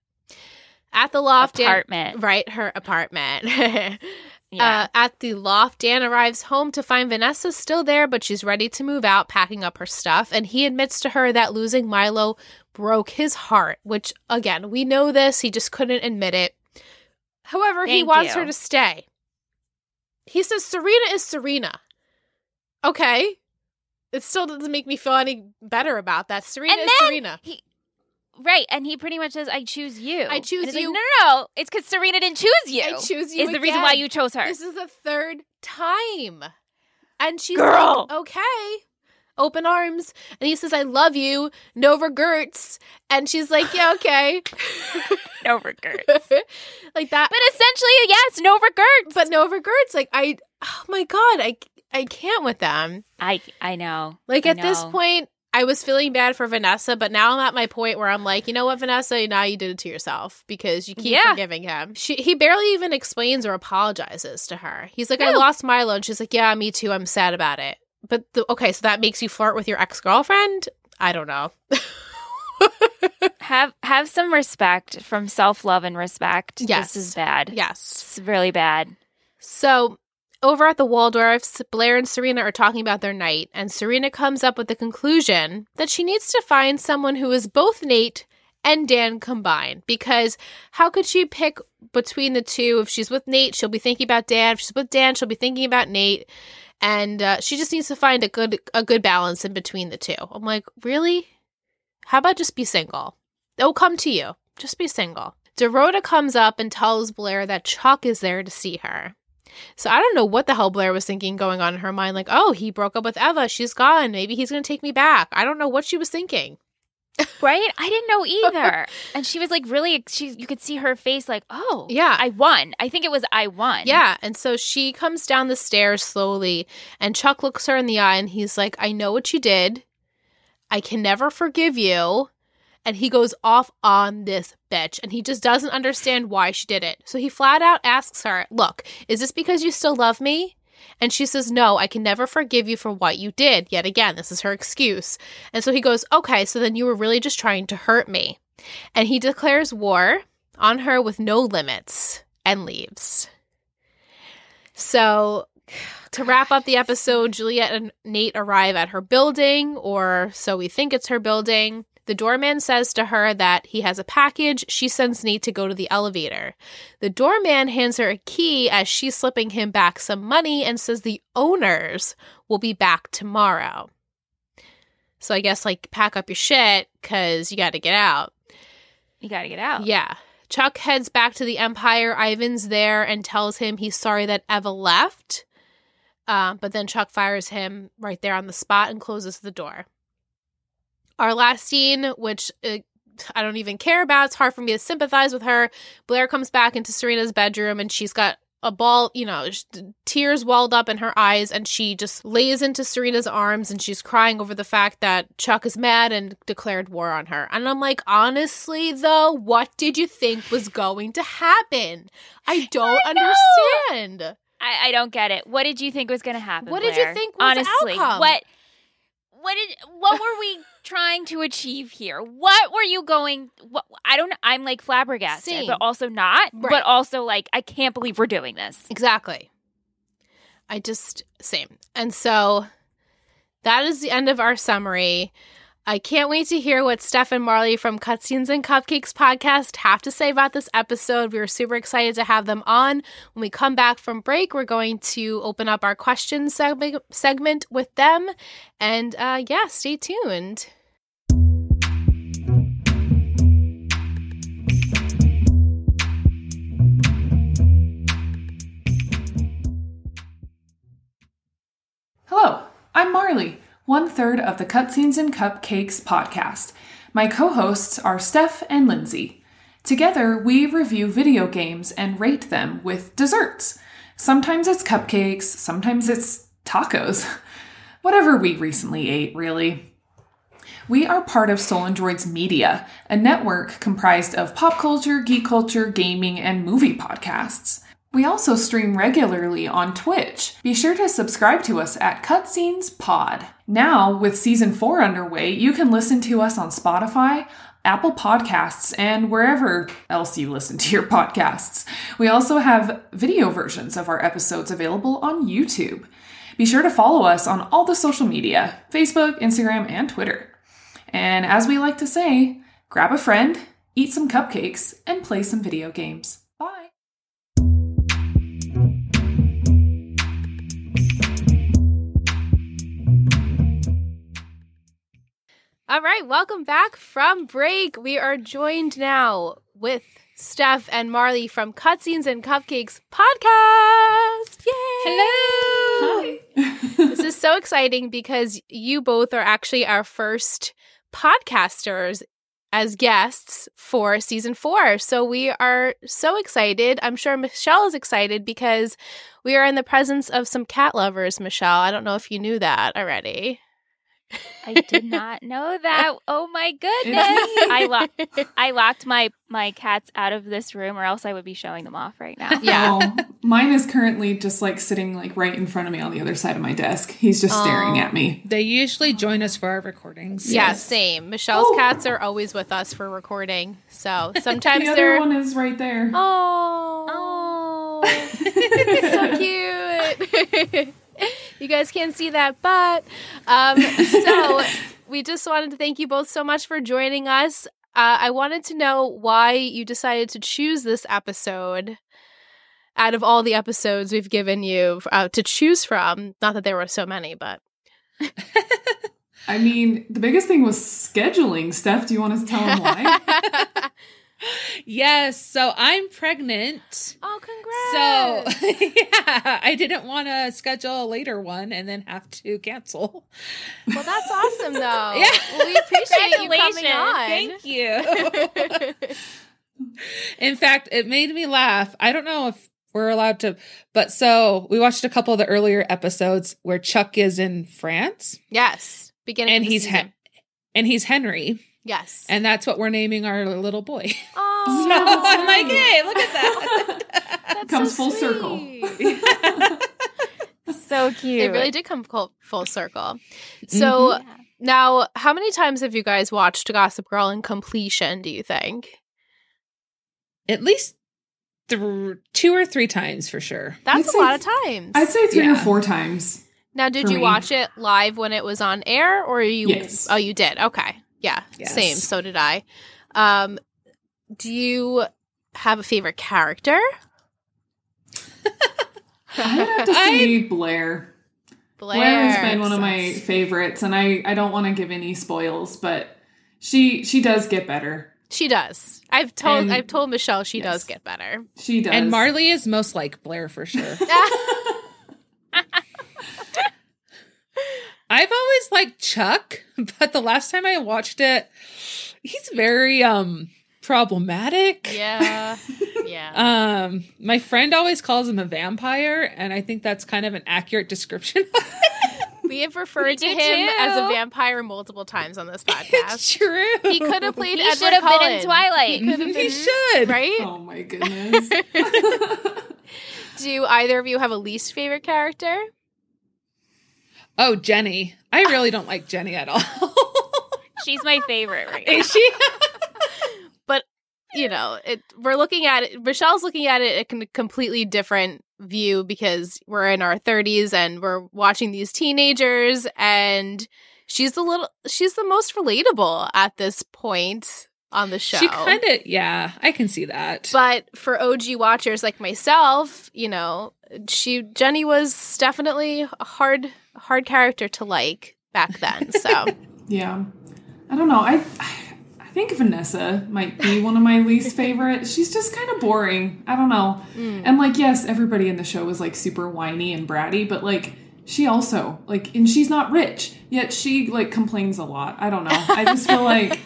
At the loft, Dan- Apartment. right, her apartment. Yeah. Uh, at the loft, Dan arrives home to find Vanessa still there, but she's ready to move out, packing up her stuff. And he admits to her that losing Milo broke his heart, which, again, we know this. He just couldn't admit it. However, he wants you. her to stay. He says Serena is Serena. Okay. It still doesn't make me feel any better about that. Serena And is then Serena. he, right, and he pretty much says, "I choose you. I choose it's like, you. no, no, no. It's because Serena didn't choose you. I choose you. Is the reason why you chose her. This is the third time. And she's Girl. like, okay. Open arms. And he says, I love you. No regrets. And she's like, yeah, okay. no regrets. like that. But essentially, yes, no regrets. But no regrets. Like, I, oh my God, I, I can't with them. I, I know. Like, I at this point, I was feeling bad for Vanessa, but now I'm at my point where I'm like, you know what, Vanessa, now you did it to yourself because you keep Yeah. forgiving him. She he barely even explains or apologizes to her. He's like, I No. lost Milo, and she's like, Yeah, me too. I'm sad about it. But the, okay, so that makes you flirt with your ex girlfriend? I don't know. have have some respect from self love and respect. Yes. this is bad. yes. It's really bad. So over at the Waldorfs, Blair and Serena are talking about their night, and Serena comes up with the conclusion that she needs to find someone who is both Nate and Dan combined. Because how could she pick between the two? If she's with Nate, she'll be thinking about Dan. If she's with Dan, she'll be thinking about Nate. And uh, she just needs to find a good a good balance in between the two. I'm like, really? How about just be single? They'll come to you. Just be single. Dorota comes up and tells Blair that Chuck is there to see her. So I don't know what the hell Blair was thinking going on in her mind. Like, oh, he broke up with Eva. She's gone. Maybe he's going to take me back. I don't know what she was thinking. Right? I didn't know either. and she was like really she you could see her face like, "Oh, Yeah. I won." I think it was I won. Yeah. And so she comes down the stairs slowly, and Chuck looks her in the eye and he's like, I know what you did. I can never forgive you. And he goes off on this bitch, and he just doesn't understand why she did it. So he flat out asks her, Look, is this because you still love me? And she says, No, I can never forgive you for what you did. Yet again, this is her excuse. And so he goes, Okay, so then you were really just trying to hurt me. And he declares war on her with no limits and leaves. So, to wrap up the episode, Juliet and Nate arrive at her building, or so we think it's her building. The doorman says to her that he has a package. She sends Nate to go to the elevator. The doorman hands her a key as she's slipping him back some money and says the owners will be back tomorrow. So I guess, like, pack up your shit because you got to get out. You got to get out. Yeah. Chuck heads back to the Empire. Ivan's there and tells him he's sorry that Eva left. Uh, but then Chuck fires him right there on the spot and closes the door. Our last scene, which uh, I don't even care about, it's hard for me to sympathize with her. Blair comes back into Serena's bedroom and she's got a ball, you know, tears welled up in her eyes, and she just lays into Serena's arms and she's crying over the fact that Chuck is mad and declared war on her. And I'm like, honestly, though, what did you think was going to happen? I don't I understand. I, I don't get it. What did you think was going to happen? What did you think was the Honestly, outcome? what what did what were we trying to achieve here? What were you going? What I don't. know. I'm like flabbergasted, Same. but also not. Right. But also like I can't believe we're doing this. Exactly. I just, same. And so that is the end of our summary. I can't wait to hear what Steph and Marley from Cutscenes and Cupcakes podcast have to say about this episode. We were super excited to have them on. When we come back from break, we're going to open up our questions seg- segment with them. And uh, yeah, stay tuned. Hello, I'm Marley, one third of the Cutscenes and Cupcakes podcast. My co hosts are Steph and Lindsay. Together, we review video games and rate them with desserts. Sometimes it's cupcakes, sometimes it's tacos. Whatever we recently ate, really. We are part of Soul Androids Media, a network comprised of pop culture, geek culture, gaming, and movie podcasts. We also stream regularly on Twitch. Be sure to subscribe to us at Cutscenes Pod. Now, with season four underway, you can listen to us on Spotify, Apple Podcasts, and wherever else you listen to your podcasts. We also have video versions of our episodes available on YouTube. Be sure to follow us on all the social media Facebook, Instagram, and Twitter. And as we like to say, grab a friend, eat some cupcakes, and play some video games. All right, welcome back from break. We are joined now with Steph and Marley from Cutscenes and Cupcakes podcast. Yay! Hello. this is so exciting because you both are actually our first podcasters as guests for season four. So we are so excited. I'm sure Michelle is excited because we are in the presence of some cat lovers, Michelle. I don't know if you knew that already. I did not know that. Oh my goodness. I locked I locked my my cats out of this room or else I would be showing them off right now. Yeah. Oh, mine is currently just like sitting like right in front of me on the other side of my desk. He's just staring at me. They usually join us for our recordings. Yeah, same. Michelle's Oh. cats are always with us for recording. So sometimes The they're other one is right there. Oh, Oh. so cute. you guys can't see that, but um, so we just wanted to thank you both so much for joining us. Uh, I wanted to know why you decided to choose this episode out of all the episodes we've given you uh, to choose from. Not that there were so many, but I mean, the biggest thing was scheduling. Steph, do you want to tell him why? Yes. So I'm pregnant. oh, congrats! So yeah, I didn't want to schedule a later one and then have to cancel. well, that's awesome, though. Yeah. Well, we appreciate you coming on. Thank you. In fact, it made me laugh. I don't know if we're allowed to, but so we watched a couple of the earlier episodes where Chuck is in France yes, beginning and of the he's season. Hen- and he's Henry, yes. and that's what we're naming our little boy. oh, So that's I'm like, hey, look at that. that's Comes so full circle. So cute. It really did come full, full circle. Mm-hmm. So Yeah. now, how many times have you guys watched Gossip Girl in completion? Do you think At least th- two or three times for sure. that's I'd a lot of times? I'd say three or four times. now, did you me. watch it live when it was on air, or you? Yes. Oh, you did. Okay, yeah, Yes. same. So did I. Um, do you have a favorite character? I would have to I- say Blair. Blair, Blair has been one of my favorites, and I, I don't want to give any spoils, but she she does get better. She does. I've told And- I've told Michelle she yes. does get better. She does. And Marley is most like Blair for sure. I've always liked Chuck, but the last time I watched it, he's very um problematic. yeah, yeah. Um my friend always calls him a vampire and I think that's kind of an accurate description. We have referred to him too. as a vampire multiple times on this it's podcast. true. he could have played He Edward should have been Cullen. in Twilight. He could have he should. right. Oh my goodness. Do either of you have a least favorite character? Oh, Jenny. I really don't like Jenny at all. She's my favorite right now. Is she? But, you know, it, we're looking at it. Michelle's looking at it in a completely different view because we're in our 30s and we're watching these teenagers, and she's the little, she's the most relatable at this point on the show. She kind of yeah, I can see that. But for OG watchers like myself, you know, she Jenny was definitely a hard hard character to like back then. So yeah. I don't know. I I think Vanessa might be one of my least favorite. She's just kind of boring. I don't know. mm. And like, yes, everybody in the show was like super whiny and bratty, but like she also like and she's not rich, yet she like complains a lot. I don't know. I just feel like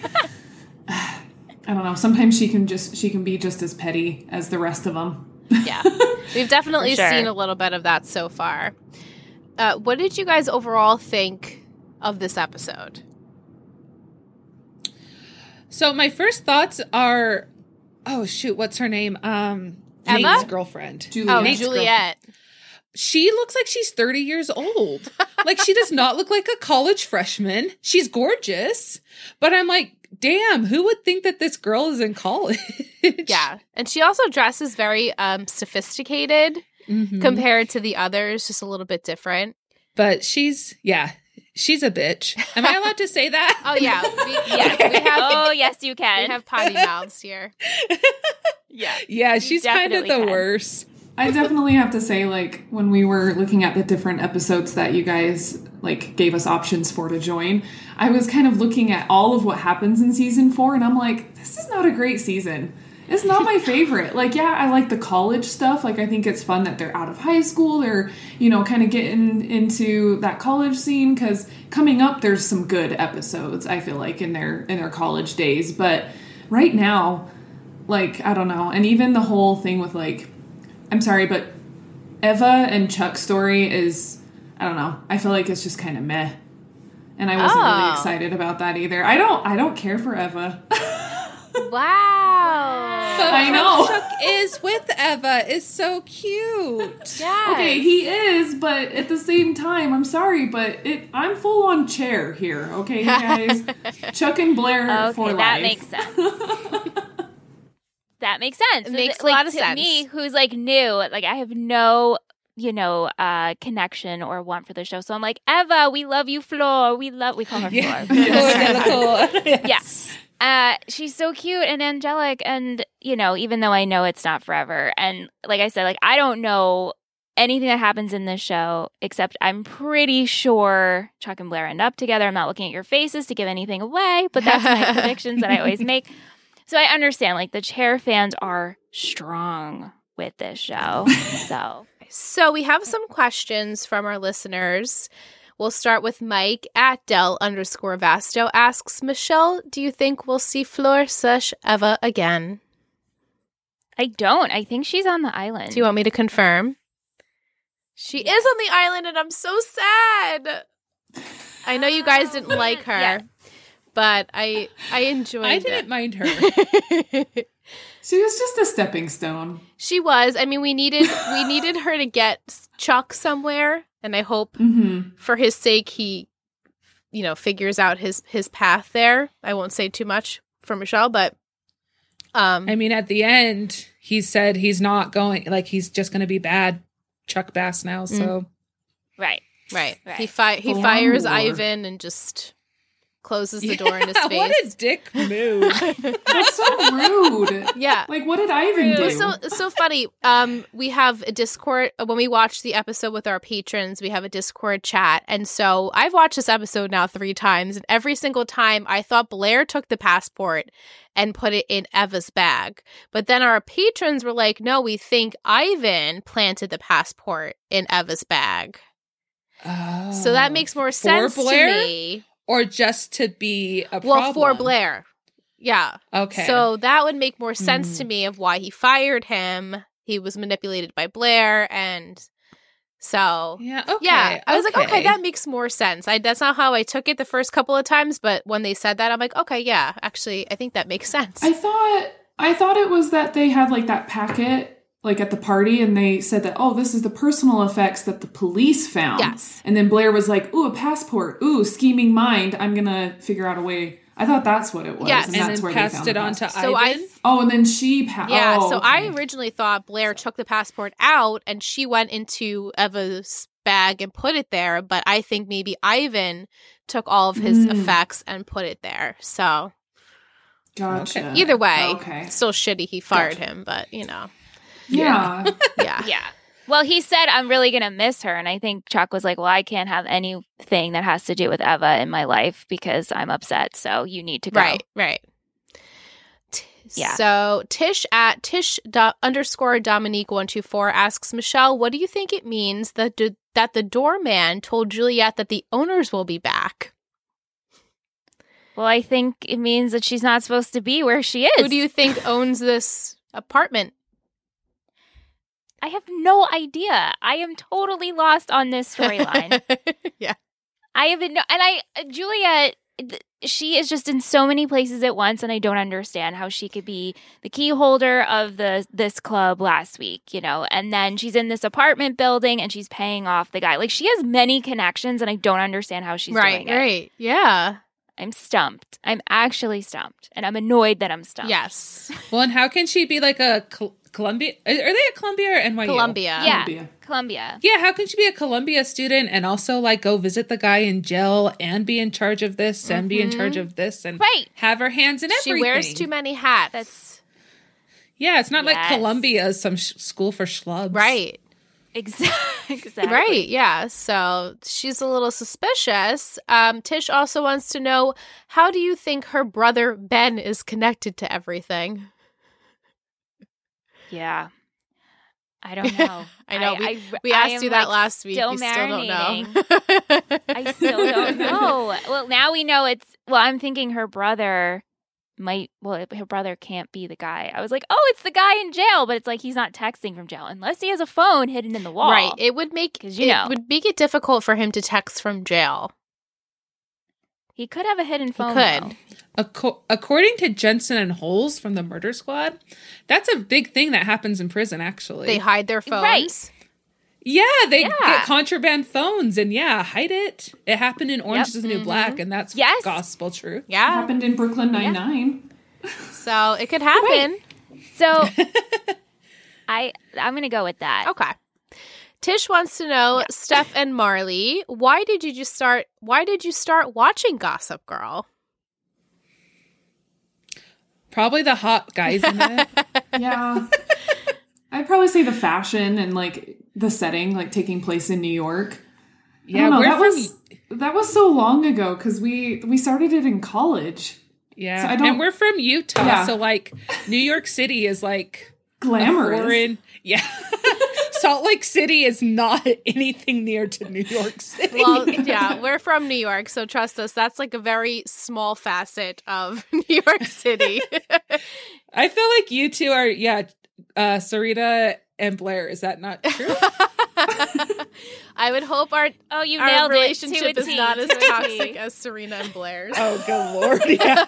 I don't know. Sometimes she can just she can be just as petty as the rest of them. yeah, we've definitely sure. seen a little bit of that so far. Uh, what did you guys overall think of this episode? So my first thoughts are, oh shoot, what's her name? Um, Emma? Nate's girlfriend. Juliet. Oh, Nate's Juliet. She looks like she's 30 years old. like she does not look like a college freshman. She's gorgeous, but I'm like, damn, who would think that this girl is in college? Yeah. And she also dresses very um sophisticated Mhm. compared to the others, just a little bit different. but she's yeah, she's a bitch. Am I allowed to say that? Oh yeah. We, Yeah. yeah, we have oh, yes, you can. we can. have potty mouths here. yeah. yeah, she's kind of the can. worst. I definitely have to say, like, when we were looking at the different episodes that you guys like gave us options for to join, I was kind of looking at all of what happens in season four, and I'm like, this is not a great season. It's not my favorite. Like, yeah, I like the college stuff. Like, I think it's fun that they're out of high school. They're, you know, kind of getting into that college scene because coming up, there's some good episodes. I feel like in their in their college days, but right now, like, I don't know, and even the whole thing with like I'm sorry, but Eva and Chuck's story is I don't know. I feel like it's just kind of meh. And I wasn't really Oh. excited about that either. I don't I don't care for Eva. Wow. But I know. Chuck is with Eva is so cute. Yeah. okay, he is, but at the same time, I'm sorry, but it I'm full on chair here, okay, guys? Chuck and Blair for Okay, that life. makes sense. that makes sense. It makes a lot of to sense. Me, who's like new, like I have no, you know, uh connection or want for the show. So I'm like, Eva, we love you, Fleur. We love. We call her Yeah. Fleur. Yes. Yes. Uh, she's so cute and angelic, and you know, even though I know it's not forever, and like I said, like I don't know anything that happens in this show except I'm pretty sure Chuck and Blair end up together. I'm not looking at your faces to give anything away, but that's my predictions that I always make. So I understand, like the chair fans are strong with this show. So So we have some questions from our listeners. We'll start with Mike at Dell underscore Vasto asks Michelle, do you think we'll see Fleur Sush Eva again? I don't. I think she's on the island. Do you want me to confirm? She is on the island and I'm so sad. I know you guys didn't like her, Yeah. but I I enjoyed I didn't mind her. She was just a stepping stone. she was. I mean, we needed we needed her to get Chuck somewhere, and I hope Mm-hmm. for his sake he you know figures out his his path there. I won't say too much for Michelle, but um I mean, at the end, he said he's not going, like, he's just going to be bad Chuck Bass now. So right. right. He Right. fi- he Full-on fires war. Ivan and just closes the door in his face. What a dick move. That's so rude. yeah. Like, what did Ivan It do? was so so funny. Um, we have a Discord when we watch the episode with our patrons. We have a Discord chat, and so I've watched this episode now three times, and every single time I thought Blair took the passport and put it in Eva's bag, but then our patrons were like, "No, we think Ivan planted the passport in Eva's bag." So that Oh. makes more For sense Blair? to me. Or just to be a Well, for? Blair, yeah. Okay. So that would make more sense to Mm. me of why he fired him. He was manipulated by Blair, and so yeah, okay. yeah, I was like, okay, that makes more sense. I that's not how I took it the first couple of times, but when they said that, I'm like, okay, yeah, actually, I think that makes sense. I thought I thought it was that they had like that packet like at the party and they said that oh this is the personal effects that the police found. Yes. And then Blair was like, "Ooh, a passport. Ooh, scheming mind. I'm going to figure out a way." I thought that's what it was. Yes. and, and that's then where passed they found it the on to passport. So I- Oh, and then she pa- yeah, oh, so I originally thought Blair took the passport out and she went into Eva's bag and put it there, but I think maybe Ivan took all of his Mm. effects and put it there. So Gotcha. either way, Okay. still shitty he fired Gotcha. him, but you know, Yeah. yeah. Yeah. Well, he said, I'm really going to miss her. And I think Chuck was like, Well, I can't have anything that has to do with Eva in my life because I'm upset. So you need to go. Right, right. T- Yeah. So Tish at Tish do- underscore Dominique one two four asks Michelle, "What do you think it means that d- that the doorman told Juliet that the owners will be back? Well, I think it means that she's not supposed to be where she is. Who do you think owns this apartment? I have no idea. I am totally lost on this storyline. yeah, I haven't, no- and I, uh, Juliet th- she is just in so many places at once and I don't understand how she could be the key holder of the this club last week, you know. And then she's in this apartment building and she's paying off the guy. Like she has many connections and I don't understand how she's right, doing it. right. Yeah. I'm stumped. I'm actually stumped and I'm annoyed that I'm stumped. Yes. Well, and how can she be like a Col- Columbia? Are are they at Columbia or NYU? Columbia. Yeah. Columbia. Columbia. Yeah, how can she be a Columbia student and also like go visit the guy in jail and be in charge of this and be in charge of this and Right. have her hands in everything? She wears too many hats. That's- Yeah, it's not like Columbia is some sh- school for schlubs. right. Exactly. exactly. Right, yeah. So she's a little suspicious. Um, Tish also wants to know how do you think her brother Ben is connected to everything? Yeah. I don't know. I know. we, I- we asked you that like, last week. still you still don't know. I still don't know. Well, now we know it's. Well, I'm thinking her brother might. Well, her brother can't be the guy. I was like, oh, it's the guy in jail, but it's like he's not texting from jail unless he has a phone hidden in the wall. Right. It would make you it know. would make it difficult for him to text from jail. He could have a hidden phone. He could. though. Acco- according to Jensen and Holes from the Murder Squad, that's a big thing that happens in prison. Actually, They hide their phones. Right. yeah, they Yeah. get contraband phones and yeah, hide it. It happened in Orange Yep. is the New Black, mm-hmm. and that's Yes. gospel truth. Yeah. Happened in Brooklyn Nine Nine. So it could happen. So I I'm gonna go with that. Okay. Tish wants to know, Steph and Marley, why did you just start why did you start watching Gossip Girl? Probably the hot guys in it. Yeah. I'd probably say the fashion and like the setting, like taking place in New York. Yeah, know, that from was that was so long ago because we we started it in college. yeah, so I don't- and we're from Utah, Yeah. so like New York City is like a Glamorous. foreign. Yeah, Salt Lake City is not anything near to New York City. Well, yeah, we're from New York, so trust us, that's like a very small facet of New York City. I feel like you two are yeah, uh Serena and Blair. Is that not true? I would hope our Oh, you our nailed relationship it. To a is not as to a T. toxic as Serena and Blair's. oh, good lord! Yeah.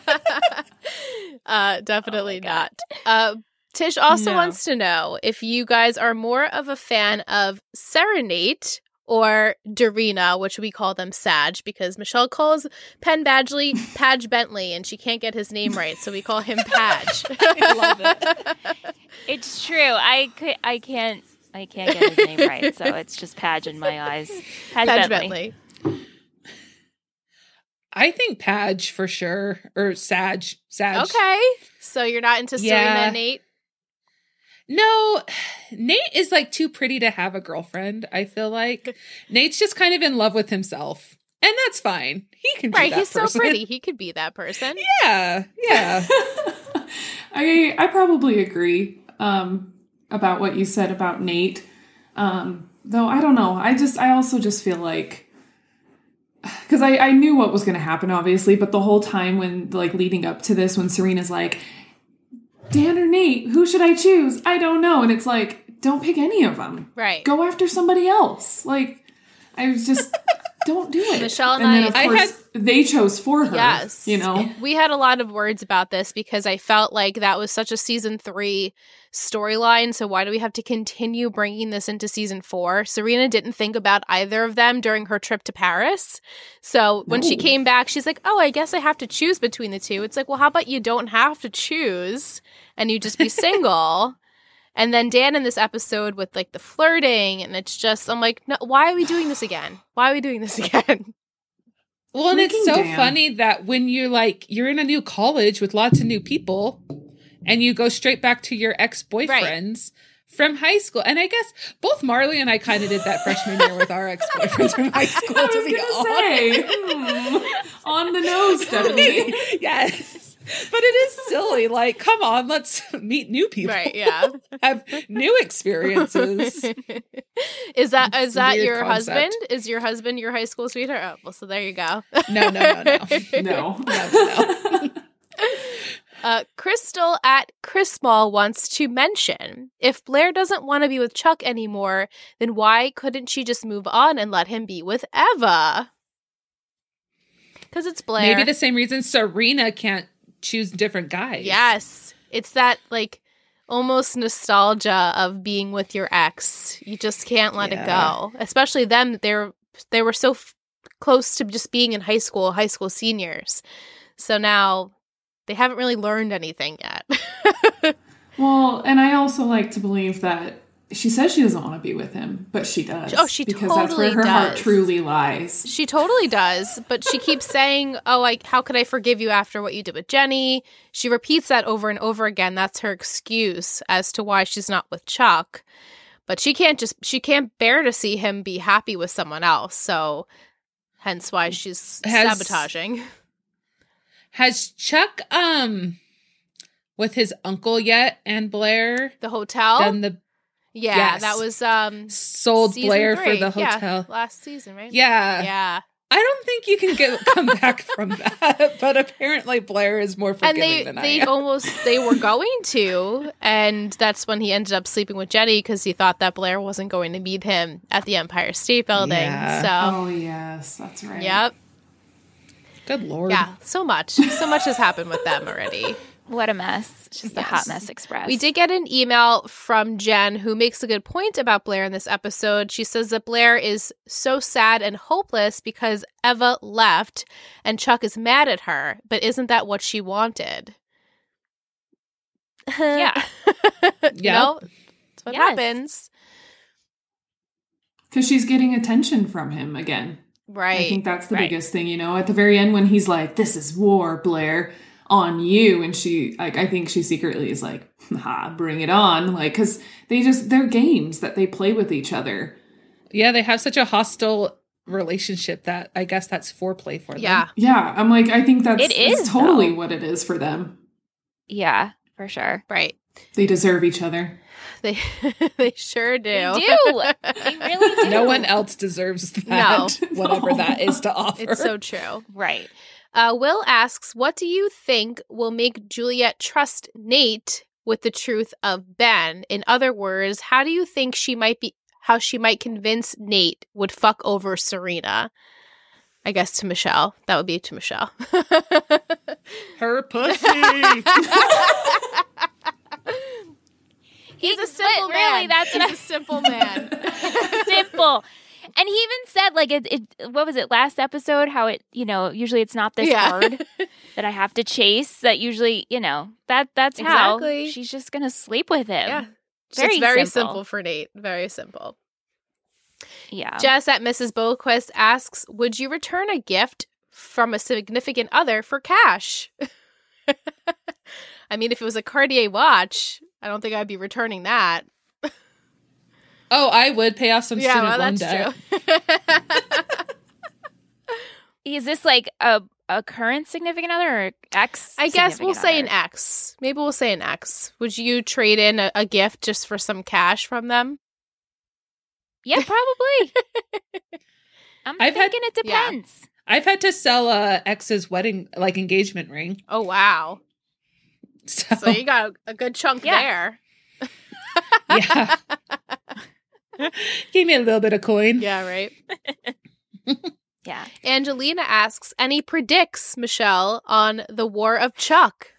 uh, definitely not. Uh, Tish also No. wants to know if you guys are more of a fan of Serenate or Derena, which we call them Sag because Michelle calls Penn Badgley Padge Bentley and she can't get his name right, so we call him Padge. I love it. It's true. I could. I can't. I can't get his name right, so it's just Padge in my eyes. Padge, Padge Bentley. Bentley. I think Padge for sure, or Sag. Sag. Okay. So you're not into Serena Yeah. and Nate? No, Nate is like too pretty to have a girlfriend. I feel like Nate's just kind of in love with himself, and that's fine. He can be Right, that he's so pretty. He could be that person. Yeah, yeah. I I probably agree um, about what you said about Nate. Um, though I don't know. I just I also just feel like because I I knew what was going to happen, obviously, but the whole time when like leading up to this, when Serena's like, Dan or Nate, who should I choose? I don't know, and it's like, don't pick any of them. Right. Go after somebody else. Like I was just. Don't do it. Michelle and then, I- of I course, had- they chose for her. Yes. You know? We had a lot of words about this because I felt like that was such a season three storyline. So why do we have to continue bringing this into season four? Serena didn't think about either of them during her trip to Paris. So when she came back, she's like, oh, I guess I have to choose between the two. It's like, well, how about you don't have to choose and you just be single? And then Dan in this episode with like the flirting, and it's just, I'm like, no, why are we doing this again? Why are we doing this again? Well, and it's so Dan. funny that when you're like you're in a new college with lots of new people, and you go straight back to your ex boyfriends. From high school, and I guess both Marley and I kind of did that freshman year with our ex boyfriends from high school. I was gonna honest. say, hmm, on the nose, Stephanie. yes. But it is silly. Like, come on, let's meet new people. Right, yeah. Have new experiences. is that is that weird your concept. husband? Is your husband your high school sweetheart? Oh, well, so there you go. No, no, no, no. No. No, no. Uh, Crystal at Chrismall wants to mention if Blair doesn't want to be with Chuck anymore, then why couldn't she just move on and let him be with Eva? Because it's Blair. Maybe the same reason Serena can't choose different guys. Yes. It's that like almost nostalgia of being with your ex. You just can't let Yeah. it go. Especially them they're they were so f- close to just being in high school, high school seniors. So now they haven't really learned anything yet. Well, and I also like to believe that she says she doesn't want to be with him, but she does. Oh, she because that's where totally her heart truly lies. She totally does, but she keeps saying, "Oh, I how could I forgive you after what you did with Jenny?" She repeats that over and over again. That's her excuse as to why she's not with Chuck. But she can't just she can't bear to see him be happy with someone else. So hence why she's Has- sabotaging. Has Chuck um with his uncle yet and Blair The hotel? done the yeah, yes. that was um sold Blair three. for the Yeah, hotel? last season, right? Yeah. Yeah. I don't think you can get come back from that, but apparently Blair is more and forgiving they than they I am. almost they were going to and that's when he ended up sleeping with jenny because he thought that blair wasn't going to meet him at the empire state building Yeah. so Oh yes, that's right. yep Good lord. yeah so much so much has happened with them already What a mess. It's just the Hot Mess Express. we did get an email from jen who makes a good point about blair in this episode she says that blair is so sad and hopeless because eva left and chuck is mad at her but isn't that what she wanted Yeah. you know that's what Yes. happens Because she's getting attention from him again. right I think that's the right. biggest thing, you know. At the very end, when he's like, "This is war, Blair, on you," and she, like, I think she secretly is like, "Ha, bring it on!" Like, because they just they're games that they play with each other. Yeah, they have such a hostile relationship that I guess that's foreplay for them. yeah Yeah, I'm like, I think that's It is, that's totally though. what it is for them. yeah, for sure. right They deserve each other. They they sure do. They do. They really do. No one else deserves that, whatever that is to offer. it's so true. Right. Uh, Will asks, "What do you think will make Juliet trust Nate with the truth of Ben? In other words, how do you think she might be? How she might convince Nate would fuck over Serena?" I guess to Michelle. That would be to Michelle. her pussy. He's a But simple really, man. that's what He's I- a simple man. Simple. And he even said, like, it, it, what was it, last episode? How it, you know, usually it's not this Yeah. hard that I have to chase. That usually, you know, that that's Exactly. how she's just going to sleep with him. Yeah. Very it's very simple. simple for Nate. Very simple. Yeah. Jess at Mrs. Boquist asks, "Would you return a gift from a significant other for cash?" I mean, if it was a Cartier watch, I don't think I'd be returning that. Oh, I would pay off some student well, loan that's debt. true. Is this like a, a current significant other or ex? I guess we'll significant say an other? X. Maybe we'll say an X. Would you trade in a, a gift just for some cash from them? Yeah, probably. I'm I've had- thinking it yeah. depends. I've had to sell uh, a ex's wedding like engagement ring. Oh wow! So, So you got a, a good chunk Yeah. there. yeah. Gave me a little bit of coin. Yeah, right. Yeah. Angelina asks, "Any predicts Michelle on the War of Chuck?"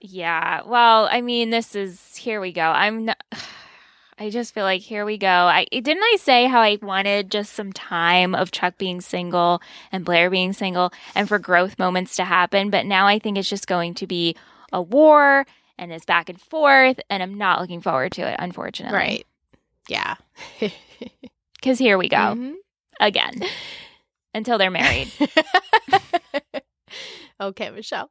Yeah. Well, I mean, this is here we go. I'm not, I just feel like here we go. I didn't I say how I wanted just some time of Chuck being single and Blair being single and for growth moments to happen, but now I think it's just going to be a war and it's back and forth and I'm not looking forward to it unfortunately. Right. Yeah. Cuz here we go Mhm. again. Until they're married. okay, Michelle.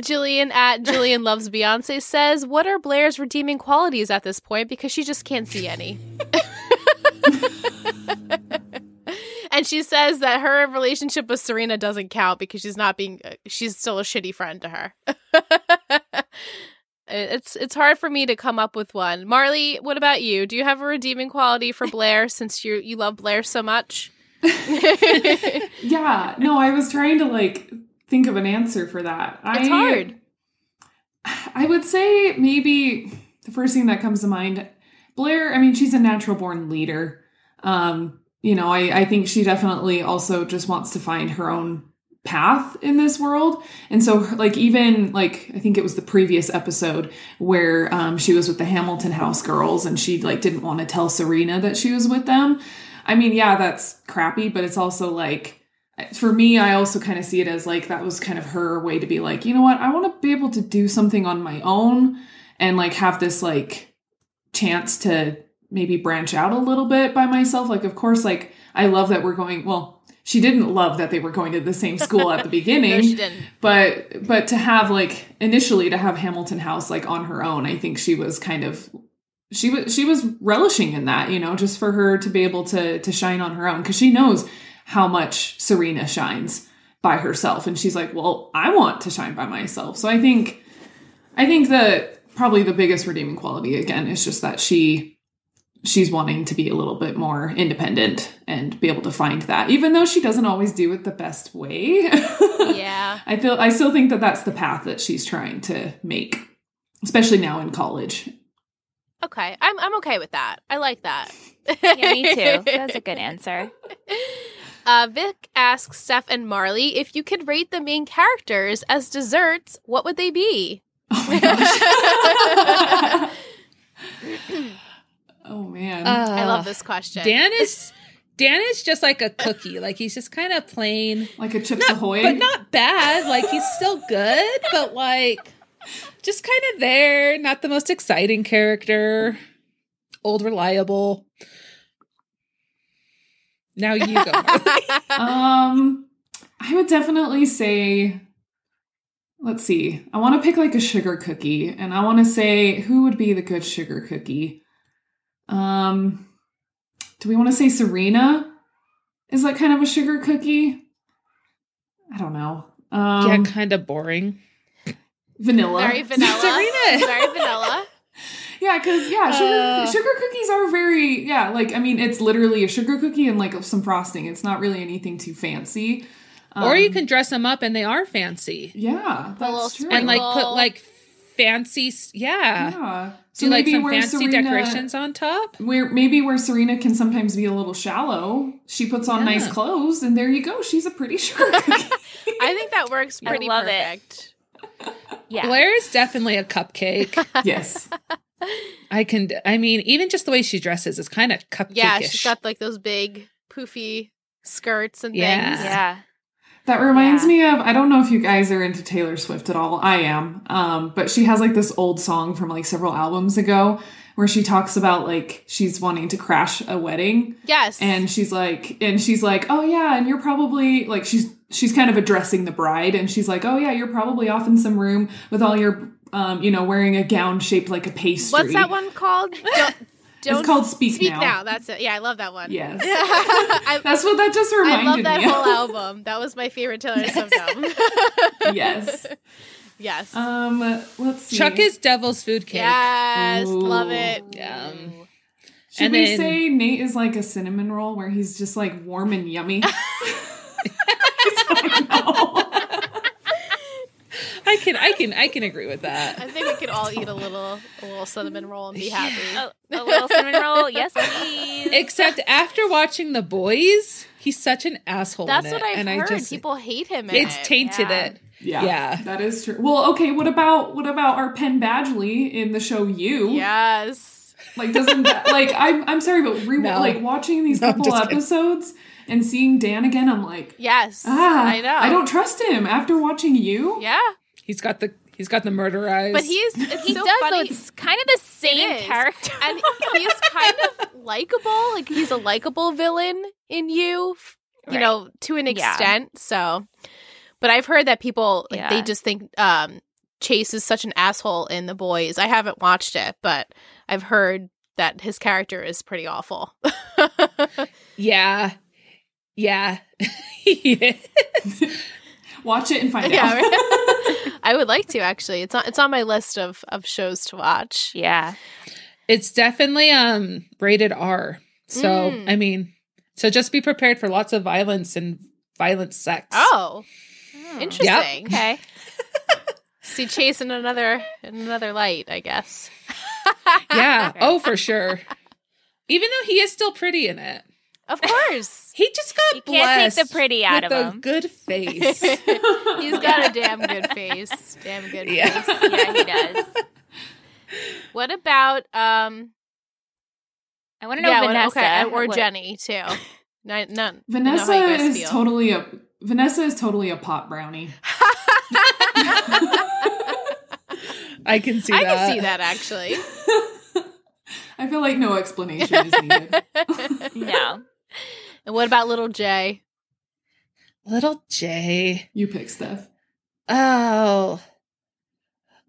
Jillian at Jillian Loves Beyonce says, What are Blair's redeeming qualities at this point? Because she just can't see any. and she says that her relationship with Serena doesn't count because she's not being, uh, she's still a shitty friend to her. It's it's hard for me to come up with one. Marley, what about you? Do you have a redeeming quality for Blair since you you love Blair so much? Yeah, no, I was trying to like think of an answer for that. It's I, hard. I would say maybe the first thing that comes to mind, Blair. I mean, she's a natural born leader. Um, you know, I I think she definitely also just wants to find her own path in this world. And so like even like I think it was the previous episode where um she was with the Hamilton House girls and she like didn't want to tell Serena that she was with them. I mean, yeah, that's crappy, but it's also like for me, I also kind of see it as like that was kind of her way to be like, you know what, I want to be able to do something on my own and like have this like chance to maybe branch out a little bit by myself. Like, of course, like I love that we're going, well, she didn't love that they were going to the same school at the beginning. no, she didn't. But but to have like initially to have Hamilton House like on her own, I think she was kind of she was she was relishing in that, you know, just for her to be able to to shine on her own because she knows how much Serena shines by herself and she's like, "Well, I want to shine by myself." So I think I think that probably the biggest redeeming quality again is just that she she's wanting to be a little bit more independent and be able to find that even though she doesn't always do it the best way Yeah. i feel i still think that that's the path that she's trying to make especially now in college Okay. I'm I'm okay with that. I like that. Yeah, me too. That's a good answer. Uh, Vic asks Steph and Marley if you could rate the main characters as desserts, what would they be? oh my gosh oh man I love this question. Dan is Dan is just like a cookie. Like he's just kind of plain, like a chips ahoy but not bad. Like he's still good, but like just kind of there. Not the most exciting character. Old reliable. Now you go. Um i would definitely say let's see i want to pick like a sugar cookie and i want to say who would be the good sugar cookie um do we want to say serena is that kind of a sugar cookie i don't know um yeah, kind of boring. vanilla Very vanilla. Serena. Very vanilla. yeah because yeah sugar, Uh. sugar cookies are very yeah like i mean it's literally a sugar cookie and like some frosting it's not really anything too fancy or you Um, can dress them up and they are fancy. yeah A little that's true And like put like fancy, s- yeah. Yeah. Do like some fancy Serena- decorations on top? Where maybe where Serena can sometimes be a little shallow, she puts on nice clothes, and there you go. She's a pretty sugar cookie. I think that works I pretty love it. perfect. Yeah. Blair is definitely a cupcake. yes. I can. I mean, even just the way she dresses is kind of cupcake. Yeah, she's got like those big poofy skirts and Yeah. things. Yeah. That reminds Yeah. me of I don't know if you guys are into Taylor Swift at all. I am. Um, but she has like this old song from like several albums ago where she talks about like she's wanting to crash a wedding Yes. and she's like and she's like oh yeah and you're probably like she's she's kind of addressing the bride and she's like oh yeah you're probably off in some room with all your um you know wearing a gown shaped like a pastry What's that one called? Don't, don't called Speak Speak Now. now. That's it. Yeah, I love that one. yes I, that's what that just reminded me I love that me whole album. That was my favorite Taylor Swift album. yes yes. um let's see Chuck is devil's food cake. yes. Love it. Yum. should and we then- say nate is like a cinnamon roll where he's just like warm and yummy I don't know. I can. I can. I can agree with that. I think we could all eat a little a little cinnamon roll and be happy. A, a little cinnamon roll. Yes, please. Except after watching The Boys, he's such an asshole. That's in what it, I've and heard. I just People hate him. In it's it. tainted Yeah. it. yeah Yeah. that is true well okay what about what about our penn badgley in the show you Yes. Like doesn't that like I'm I'm sorry, but re- No. like watching these No, couple just kidding. episodes and seeing Dan again, I'm like, Yes. ah, I know. I don't trust him after watching you. Yeah. He's got the. He's got the murder eyes. But he's he so does though. funny. It's kind of the same character. and he's kind of likable. Like he's a likable villain in you, you Right. know, to an Yeah. extent. So, but I've heard that people like they just think um Chace is such an asshole in The Boys. I haven't watched it, but I've heard that his character is pretty awful. yeah, yeah. He is. Watch it and find yeah, out. right? I would like to actually. It's on it's on my list of of shows to watch. yeah. It's definitely um rated R. So Mm. I mean, so just be prepared for lots of violence and violent sex. Oh, Hmm. interesting. Okay. See Chace in another in another light, I guess. yeah. Oh, for sure. Even though he is still pretty in it. Of course. He just got You can't take the pretty out with of a him. good face. He's got a damn good face. Damn good Yeah. face. yeah, he does. What about um I want to know yeah, what- Vanessa okay, or what- Jenny too. No, no, Vanessa know how you guys is feel. totally a Vanessa is totally a pot brownie. I can see I that. can see that actually. I feel like no explanation is needed. No. And what about little Jay? Little Jay. You pick stuff. Oh.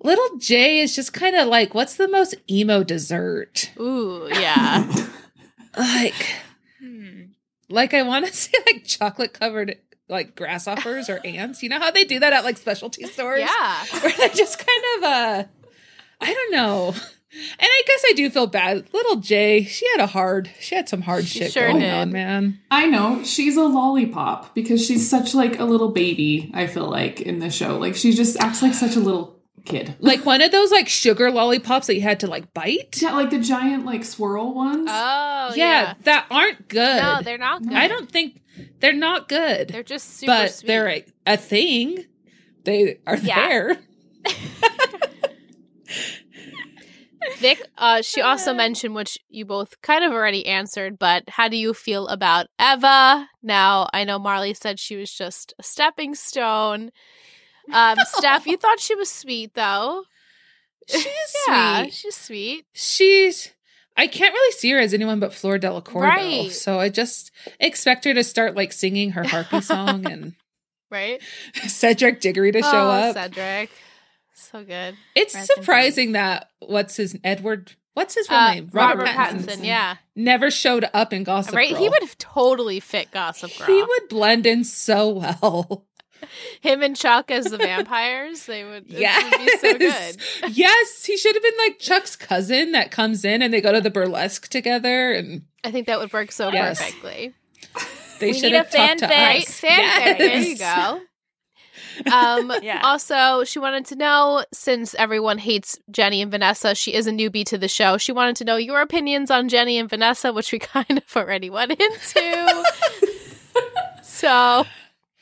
Little Jay is just kind of like, what's the most emo dessert? Ooh, yeah. Like, Hmm. like I want to say like chocolate covered like grasshoppers or ants. You know how they do that at like specialty stores? yeah. Where they just kind of uh I don't know. And I guess I do feel bad. Little Jay, she had a hard, she had some hard She shit sure going did. on, man. I know she's a lollipop because she's such like a little baby. I feel like in the show, like she just acts like such a little kid. Like one of those like sugar lollipops that you had to like bite. Yeah, like the giant like swirl ones. Oh, yeah, yeah. that aren't good. No, they're not good. I don't think they're not good. They're just super but sweet. they're a, a thing. They are Yeah. there. Vic, uh, she also mentioned, which you both kind of already answered, but how do you feel about Eva? Now, I know Marley said she was just a stepping stone. Um, Steph, you thought she was sweet, though. She's Yeah, sweet. she's sweet. She's. I can't really see her as anyone but Fleur Delacour, though. Right. So I just expect her to start like singing her harpy song and Right? Cedric Diggory to show oh, up. Cedric. So good. It's Rest surprising that what's his Edward? What's his real Uh, name? Robert, Pattinson, yeah. Never showed up in Gossip right? Girl. He would have totally fit Gossip Girl. He would blend in so well. Him and Chuck as the vampires, they would, Yes. would be so good. Yes, he should have been like Chuck's cousin that comes in and they go to the burlesque together and I think that would work so Yes. perfectly. they We should need a fan talked to fanfic. Right? us. Fanfic. There you go. Um, Yeah. Also, she wanted to know since everyone hates Jenny and Vanessa, she is a newbie to the show. She wanted to know your opinions on Jenny and Vanessa, which we kind of already went into. so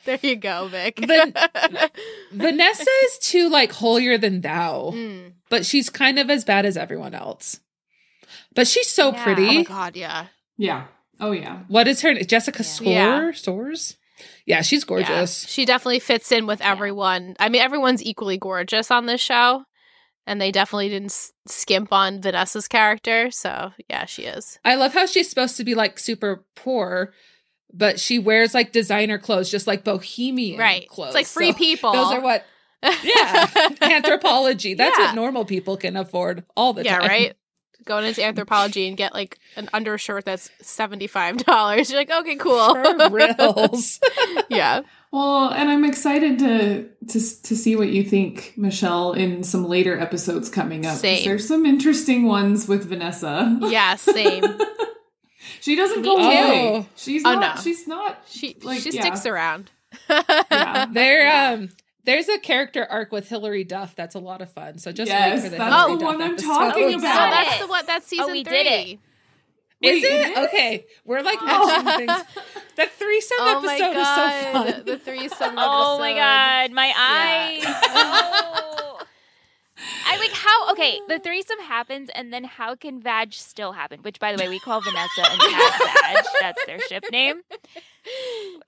there you go, Vic. Van- Vanessa is too like holier than thou, Mm. but she's kind of as bad as everyone else. But she's so Yeah. pretty. Oh my god, yeah. yeah. Oh yeah. What is her name? Jessica Yeah. Score? Yeah. Soars? Yeah, she's gorgeous. Yeah. She definitely fits in with everyone. I mean, everyone's equally gorgeous on this show. And they definitely didn't skimp on Vanessa's character. So, yeah, she is. I love how she's supposed to be like super poor, but she wears like designer clothes, just like bohemian Right. clothes. It's like free So people. Those are what yeah, Anthropologie. That's Yeah. what normal people can afford all the yeah, time. right? Going into Anthropologie and get like an undershirt that's $75. You're like, okay, cool. For reals. yeah. Well, and I'm excited to to to see what you think, Michelle, in some later episodes coming up. Same. There's some interesting ones with Vanessa. Yeah, same. she doesn't Me go too. away. She's Oh, not. no. She's not. She Like, she yeah. sticks around. Yeah. there um there's a character arc with Hilary Duff that's a lot of fun. So just Yes, wait for the that's Hilary the Duff one I'm episode. talking Oh, about. that's the what that's oh, season we three. did it. Is Wait, it? it is? Okay. We're like Oh. mentioning things. The threesome Oh my episode is so fun. the threesome. Episode. Oh my god, my eyes. Oh. I like how okay, the threesome happens and then how can Vag still happen? Which by the way we call Vanessa and Kat Vag. That's their ship name.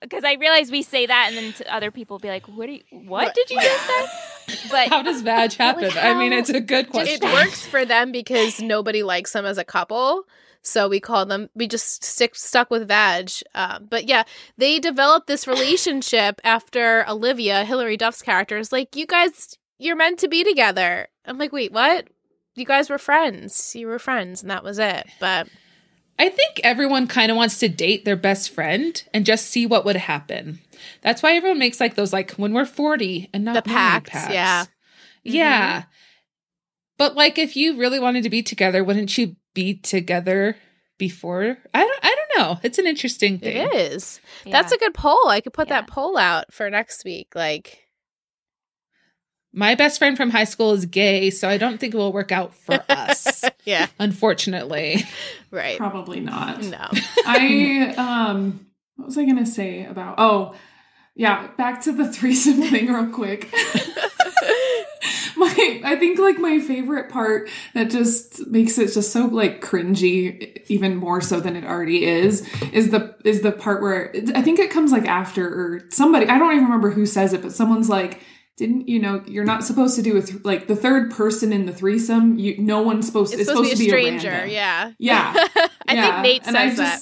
Because I realize we say that and then to other people be like, What do you, what, What? did you just say? But How does Vag happen? Like I mean, it's a good question. It works for them because nobody likes them as a couple. So we call them. We just stick stuck with Vag. Um, but yeah, they developed this relationship after Olivia, Hilary Duff's character, is like, "You guys, you're meant to be together." I'm like, "Wait, what? You guys were friends. You were friends, and that was it." But I think everyone kind of wants to date their best friend and just see what would happen. That's why everyone makes like those like when we're 40 and not The pacts, pacts. yeah. Yeah. Mm-hmm. But like if you really wanted to be together, wouldn't you be together before? I don't I don't know. It's an interesting thing. it is. yeah. That's a good poll. I could put Yeah. that poll out for next week. Like, My best friend from high school is gay, so I don't think it will work out for us. yeah. Unfortunately. Right. Probably not. No. I um what was I gonna say about oh yeah, back to the threesome thing real quick. my I think like my favorite part that just makes it just so like cringy even more so than it already is is the is the part where I think it comes like after or somebody I don't even remember who says it but someone's like didn't you know you're not supposed to do with like the third person in the threesome you no one's supposed It's it's supposed, to be a stranger. random. yeah. Yeah. I Yeah. think Nate And says that.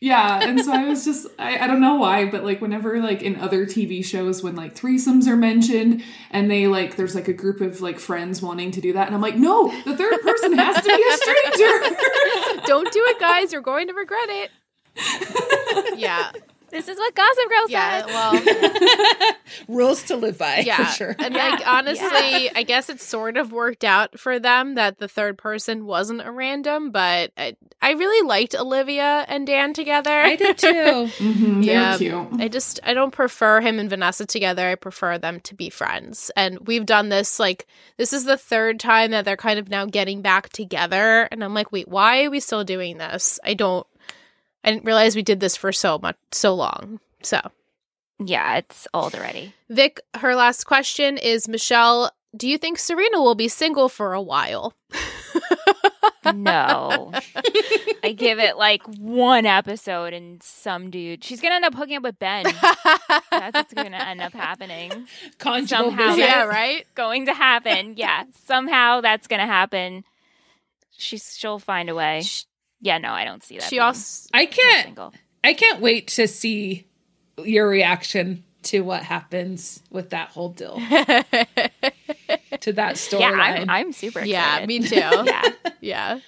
Yeah, and so I was just I, I don't know why, but like whenever like in other TV shows when like threesomes are mentioned and they like there's like a group of like friends wanting to do that and I'm like, no, the third person has to be a stranger. Don't do it, guys. You're going to regret it. yeah. This is what Gossip Girl Yeah. said. Well, Rules to live by, yeah. for sure. And Yeah. like honestly, I guess it sort of worked out for them that the third person wasn't a random, but I, I really liked Olivia and Dan together. I did too. mm-hmm, Yeah. Cute. I just I don't prefer him and Vanessa together. I prefer them to be friends. And we've done this like this is the third time that they're kind of now getting back together and I'm like, "Wait, why are we still doing this?" I don't I didn't realize we did this for so much so long. So, Yeah, it's old already. Vic, her last question is Michelle, do you think Serena will be single for a while? No. I give it like one episode and some dude. She's gonna end up hooking up with Ben. That's what's gonna end up happening. Conjugal Somehow visits. yeah, right? Going to happen. Yeah. Somehow that's gonna happen. She's she'll find a way. Yeah, no, I don't see that. She also I can't single. I can't wait to see your reaction to what happens with that whole deal to that storyline. Yeah, I'm, I'm super excited. Yeah, me too. yeah. Yeah.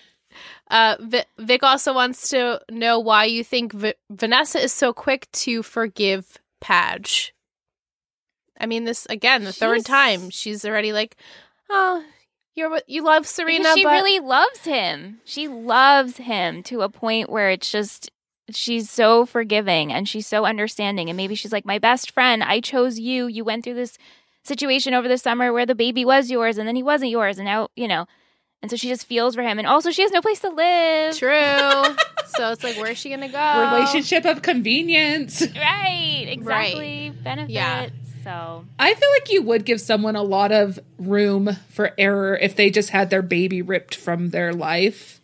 Uh, Vic also wants to know why you think v- Vanessa is so quick to forgive Padge. I mean, this again, the third time she's already like, "Oh, you're you love Serena, Because she but really loves him. She loves him to a point where it's just she's so forgiving and she's so understanding. And maybe she's like, My best friend, I chose you. You went through this situation over the summer where the baby was yours and then he wasn't yours. And now, you know, and so she just feels for him. And also, she has no place to live. true." so it's like, where's she gonna go? relationship of convenience. Right. Exactly. Benefits. Yeah. So, I feel like you would give someone a lot of room for error if they just had their baby ripped from their life.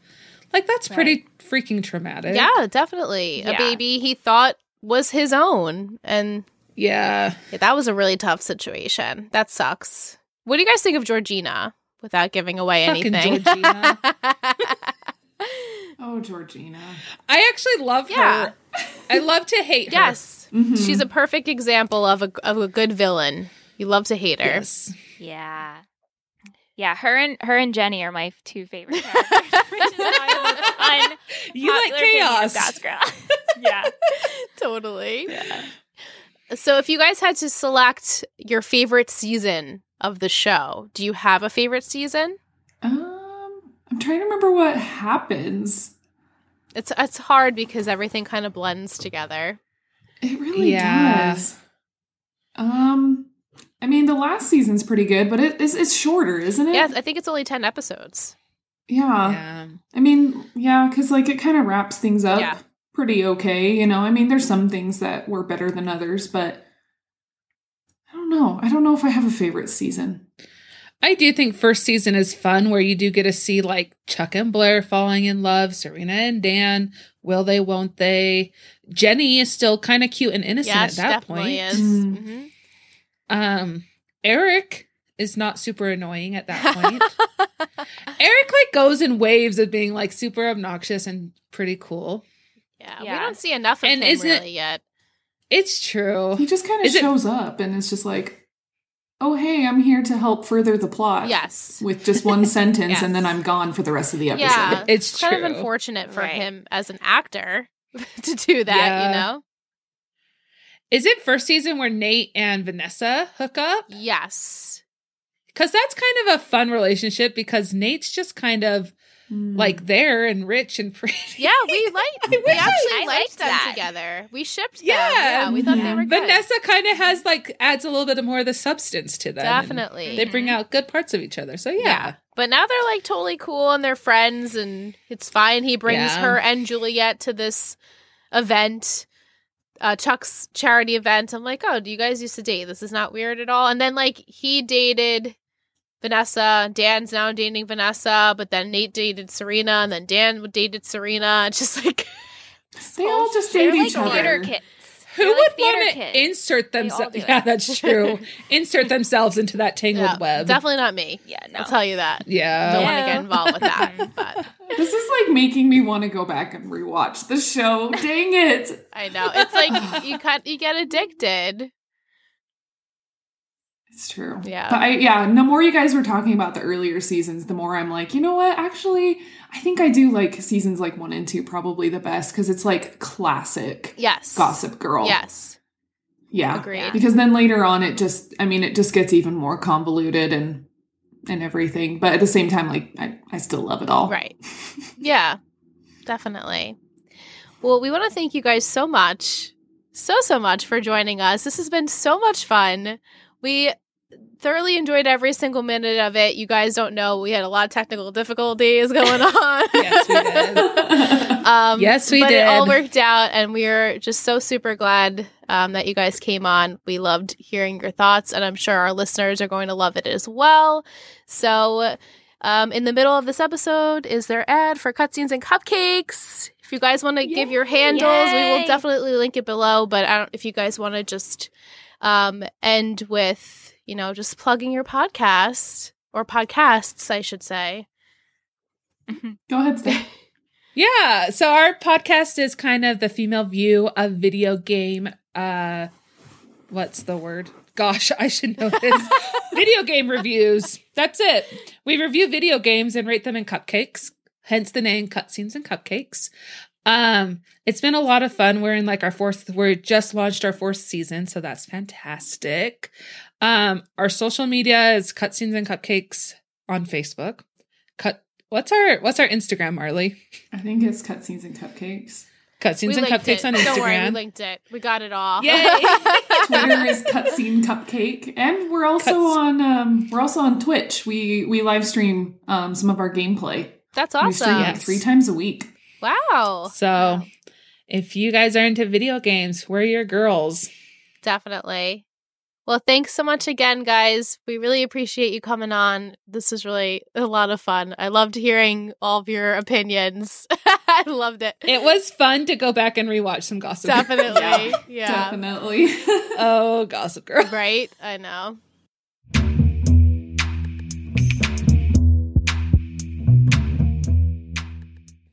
Like that's pretty freaking traumatic. Yeah, definitely. A baby he thought was his own, and Yeah. yeah, that was a really tough situation. That sucks. What do you guys think of Georgina? Without giving away Fucking anything. Georgina. Oh, Georgina. I actually love Yeah. her. I love to hate her. Yes. Mhm. She's a perfect example of a of a good villain. You love to hate her. Yes. yeah. Yeah, her and her and Jenny are my two favorite characters, which is why I'm un- You like popular opinion of chaos. Gossip Girl. yeah. Totally. So if you guys had to select your favorite season of the show, do you have a favorite season? I'm trying to remember what happens. It's it's hard because everything kind of blends together. It really Yeah. does. Um, I mean, the last season's pretty good, but it, it's it's shorter, isn't it? Yeah, I think it's only 10 episodes. Yeah. Yeah. I mean, yeah, because like it kind of wraps things up Yeah. pretty okay. You know, I mean, there's some things that were better than others, but I don't know. I don't know if I have a favorite season. I do think first season is fun where you do get to see like Chuck and Blair falling in love, Serena and Dan, will they, won't they? Jenny is still kind of cute and innocent yeah, at that point. is. Mm. Mhm. Um Eric is not super annoying at that point. Eric like goes in waves of being like super obnoxious and pretty cool. Yeah, we don't see enough of And him isn't- really yet. It's true. He just kind of Is it- shows up and it's just like, oh, hey, I'm here to help further the plot. Yes. With just one sentence, Yes. and then I'm gone for the rest of the episode. Yeah. It's It's kind of unfortunate for Right. him as an actor to do that, Yeah. you know? Is it first season where Nate and Vanessa hook up? Yes. Because that's kind of a fun relationship because Nate's just kind of Mm. like there and rich and pretty. Yeah, we liked. we actually I liked, liked them that. together. We shipped them. Yeah. Yeah, we thought Yeah. they were good. Vanessa kind of has like adds a little bit of more of the substance to them. and Definitely. They bring out good parts of each other. So yeah. Yeah. But now they're like totally cool and they're friends and it's fine. He brings Yeah. her and Juliet to this event, uh, Chuck's charity event. I'm like, oh, do you guys used to date? This is not weird at all. And then like he dated Vanessa. Dan's now dating Vanessa, but then Nate dated Serena and then Dan dated Serena. It's just like they all oh, just They're date like each theater other. kids. Who They're would like want to kids. insert themselves? Yeah, that's true. insert themselves into that tangled yeah, web. definitely not me. Yeah, no. I'll tell you that. Yeah. Don't want to get involved with that. But This is like making me want to go back and rewatch the show. Dang it. I know it's like you cut you get addicted. It's true. Yeah. But I yeah, the more you guys were talking about the earlier seasons, the more I'm like, you know what? Actually, I think I do like seasons like 1 and 2 probably the best cuz it's like classic Yes. Gossip Girl. Yes. Yeah. Agreed. Because then later on it just I mean it just gets even more convoluted and and everything, but at the same time like I I still love it all. Right. Yeah. Definitely. Well, we want to thank you guys so much. So so much for joining us. This has been so much fun. We thoroughly enjoyed every single minute of it. You guys don't know we had a lot of technical difficulties going on. Yes, we did. Um, Yes, we but it all worked out, and we are just so super glad um, that you guys came on. We loved hearing your thoughts, and I'm sure our listeners are going to love it as well. So, um, in the middle of this episode is their ad for cutscenes and cupcakes. If you guys want to give your handles, we will definitely link it below. But I don't, if you guys want to just um, end with, you know, just plugging your podcast or podcasts, I should say. Go ahead, Steph. Yeah. So our podcast is kind of the female view of video game. Uh, what's the word? Gosh, I should know this. video game reviews. That's it. We review video games and rate them in cupcakes. Hence the name Cutscenes and Cupcakes. Um, it's been a lot of fun. We're in like our fourth, we're just launched our fourth season, so that's fantastic. Um, our social media is Cutscenes and Cupcakes on Facebook. Cut what's our what's our Instagram, Marley? I think it's cutscenes and cupcakes. Cutscenes we and Cupcakes it. on Instagram. Don't worry, we linked it. We got it all. Yay! Twitter is cutscene cupcake, and we're also Cuts- on um, we're also on Twitch. We we live stream um, some of our gameplay. That's We stream awesome. like three times a week. Wow. so, if you guys are into video games, we're your girls. Definitely. Well, thanks so much again, guys. We really appreciate you coming on. This was really a lot of fun. I loved hearing all of your opinions. I loved it. It was fun to go back and rewatch some Gossip Girl. Definitely. Yeah, Yeah. Definitely. Oh, Gossip Girl. Right? I know.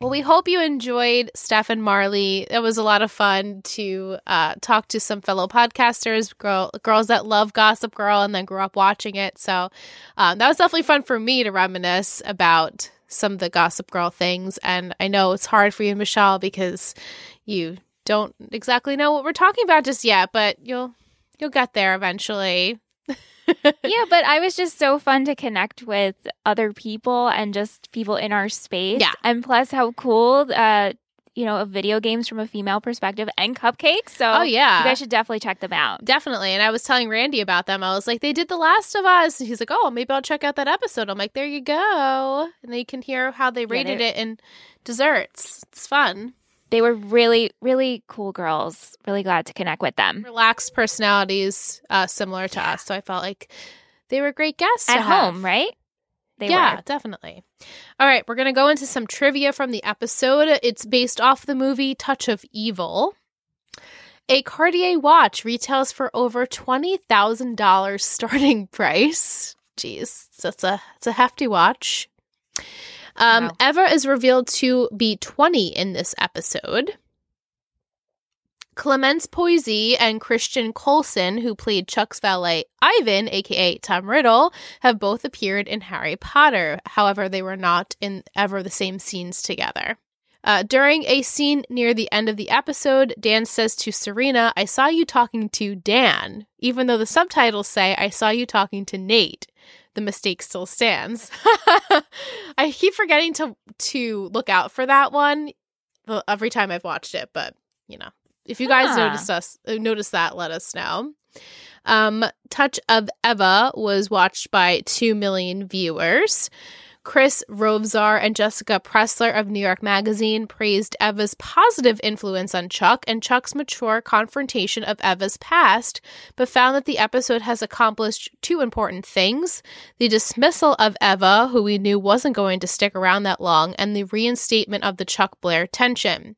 Well, we hope you enjoyed Steph and Marley. It was a lot of fun to uh, talk to some fellow podcasters, girl, girls that love Gossip Girl and then grew up watching it. So um, that was definitely fun for me to reminisce about some of the Gossip Girl things. And I know it's hard for you, Michelle, because you don't exactly know what we're talking about just yet, but you'll you'll get there eventually. yeah, but I was just so fun to connect with other people and just people in our space. Yeah. And plus how cool uh you know, of video games from a female perspective and cupcakes. So Oh, yeah. you guys should definitely check them out. Definitely. And I was telling Randy about them. I was like, they did The Last of Us. And he's like, oh, maybe I'll check out that episode. I'm like, there you go. And then you can hear how they rated they're- it in desserts. It's fun. They were really, really cool girls. Really glad to connect with them. Relaxed personalities, uh, similar to us. So I felt like they were great guests At have. home, right? They yeah, were. definitely. All right, we're going to go into some trivia from the episode. It's based off the movie Touch of Evil. A Cartier watch retails for over $20,000 starting price. Jeez, that's a it's a hefty watch. Um, Wow. Eva is revealed to be 20 in this episode. Clémence Poésy and Christian Coulson, who played Chuck's valet Ivan, aka Tom Riddle, have both appeared in Harry Potter. However, they were not in ever the same scenes together. Uh, during a scene near the end of the episode, Dan says to Serena, I saw you talking to Dan, even though the subtitles say, I saw you talking to Nate. The mistake still stands. I keep forgetting to to look out for that one every time I've watched it, but you know, if you guys noticed us uh, notice that, let us know. Um, Touch of Eva was watched by 2 million viewers. Chris Rovzar and Jessica Pressler of New York Magazine praised Eva's positive influence on Chuck and Chuck's mature confrontation of Eva's past, but found that the episode has accomplished two important things the dismissal of Eva, who we knew wasn't going to stick around that long, and the reinstatement of the Chuck Blair tension.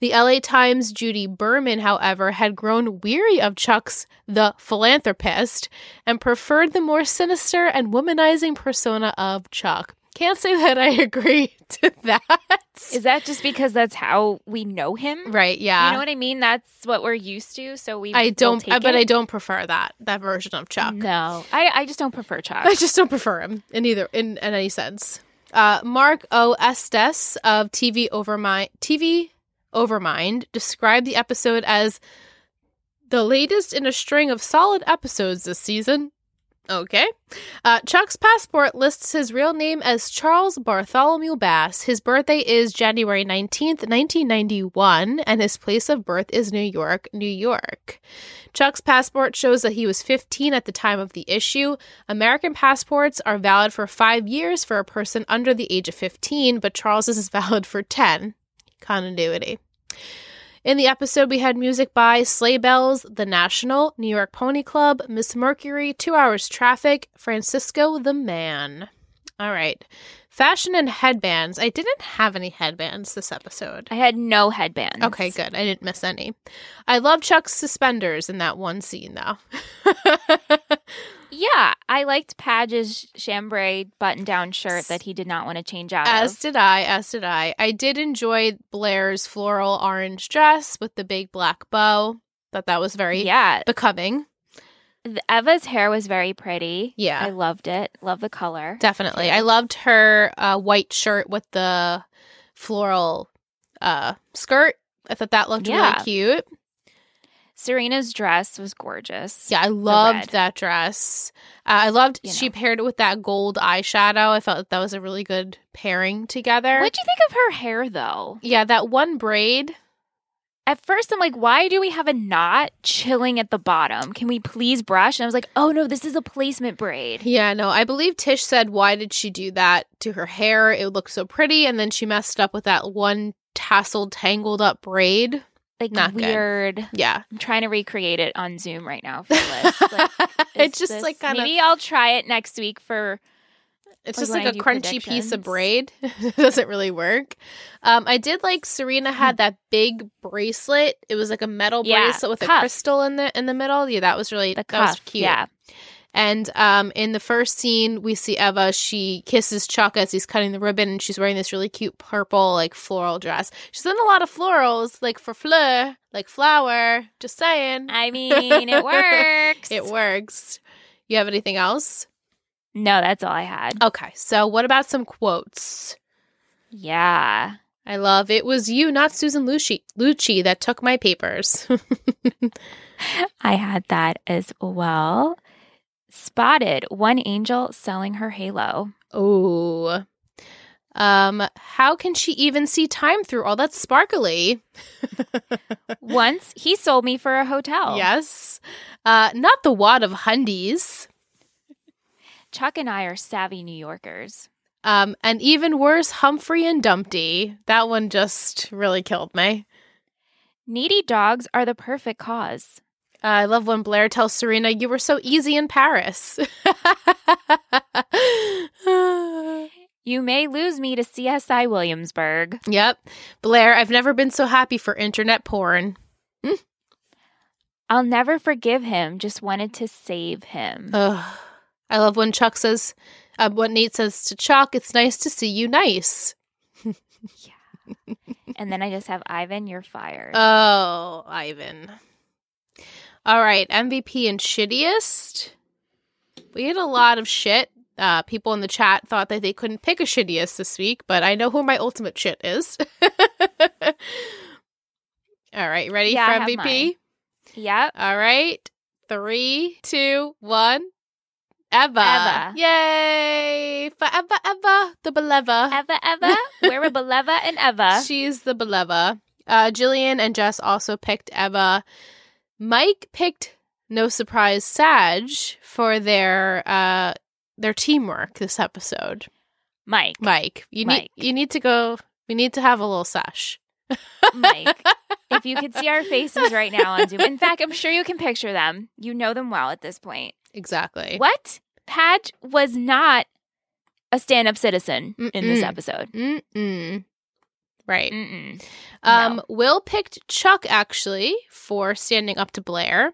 The LA Times' Judy Berman, however, had grown weary of Chuck's the philanthropist and preferred the more sinister and womanizing persona of Chuck. Can't say that I agree to that. Is that just because that's how we know him? right? Yeah. You know what I mean? That's what we're used to. So we. I don't, I, but. I don't prefer that that version of Chuck. No, I, I just don't prefer Chuck. I just don't prefer him in either in, in any sense. Uh, Mark O. Estes of TV Over My TV Overmind described the episode as the latest in a string of solid episodes this season. Okay. Uh, Chuck's passport lists his real name as Charles Bartholomew Bass. His birthday is January 19th, 1991, and his place of birth is New York, New York. Chuck's passport shows that he was 15 at the time of the issue. American passports are valid for five years for a person under the age of 15, but Charles's is valid for 10. Continuity. In the episode, we had music by Sleigh Bells, The National, New York Pony Club, Miss Mercury, Two Hours Traffic, Francisco the Man. All right. Fashion and headbands. I didn't have any headbands this episode. I had no headbands. Okay, good. I didn't miss any. I love Chuck's suspenders in that one scene, though. Yeah, I liked Padge's chambray button-down shirt that he did not want to change out As of. did I. As did I. I did enjoy Blair's floral orange dress with the big black bow. Thought that was very Yeah, becoming. Eva's hair was very pretty. Yeah. I loved it. Love the color. Definitely. I loved her uh, white shirt with the floral uh, skirt. I thought that looked Yeah. really cute. Serena's dress was gorgeous. Yeah, I loved that dress. Uh, I loved You she know. paired it with that gold eyeshadow. I felt that was a really good pairing together. What do you think of her hair, though? yeah, that one braid. At first, I'm like, why do we have a knot chilling at the bottom? Can we please brush? And I was like, oh no, this is a placement braid. Yeah, no, I believe Tish said, why did she do that to her hair? It looked so pretty. And then she messed up with that one tasseled, tangled up braid. Like Not good. weird. Yeah. I'm trying to recreate it on Zoom right now for Liz. Like, it's just this- like kind of, maybe I'll try it next week for it's like just like a crunchy piece of braid. it doesn't really work. Um, I did like Serena had that big bracelet. It was like a metal Yeah, bracelet with a crystal in the in the middle. Yeah, that was really the that was cute. Yeah. And um, in the first scene, we see Eva. She kisses Chuck as he's cutting the ribbon, and she's wearing this really cute purple, like floral dress. She's in a lot of florals, like for fleur, like flower. Just saying, I mean, it works. it works. You have anything else? No, that's all I had. Okay, so what about some quotes? Yeah. I love it was you, not Susan Lucci, Lucci that took my papers. I had that as well. Spotted one angel selling her halo. oh. Um, how can she even see time through all that sparkly? Once he sold me for a hotel. Yes. Uh, not the wad of hundies. Chuck and I are savvy New Yorkers. Um, and even worse, Humphrey and Dumpty. That one just really killed me. Needy dogs are the perfect cause. Uh, I love when Blair tells Serena, "You were so easy in Paris." You may lose me to CSI Williamsburg. yep, Blair. I've never been so happy for internet porn. I'll never forgive him, just wanted to save him. Ugh. I love when Chuck says, uh, what Nate says to Chuck. It's nice to see you. Nice. Yeah. And then I just have Ivan, you're fired. Oh, Ivan. All right, MVP and shittiest. We had a lot of shit Uh, people in the chat thought that they couldn't pick a shittiest this week, but I know who my ultimate shit is. All right, ready Yeah, for MVP? Yep. All right, three, two, one. Eva. Eva. Yay! Forever, ever, the believer. Ever, ever. We're a Beleva and Eva. She's the believer. Uh, Jillian and Jess also picked Eva. Mike picked, no surprise, Sag for their uh their teamwork this episode. Mike. Mike, you Mike. need you need to go. We need to have a little sesh. Mike. If you could see our faces right now on Zoom. In fact, I'm sure you can picture them. You know them well at this point. Exactly. What? Pat was not a stand up citizen in this episode. Mm-mm. Right. Mm-mm. Um, No. Will picked Chuck actually for standing up to Blair,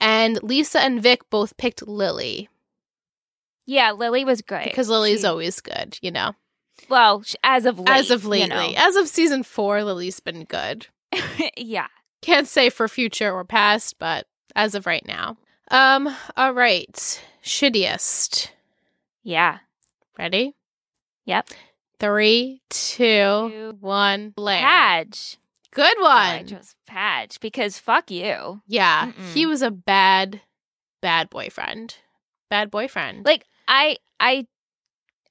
and Lisa and Vic both picked Lily Yeah, Lily was great. because Lily's She- always good, you know. well, as of late. As of you lately, know. as of season four, Lily's been good. yeah. Can't say for future or past, but as of right now. Um. All right. Shittiest. Yeah. Ready? Yep. Three, two, Two. one. Blair. Padge. Good Oh, I one. chose Padge because fuck you. yeah, Mm-mm. he was a bad, bad boyfriend. Bad boyfriend. Like I I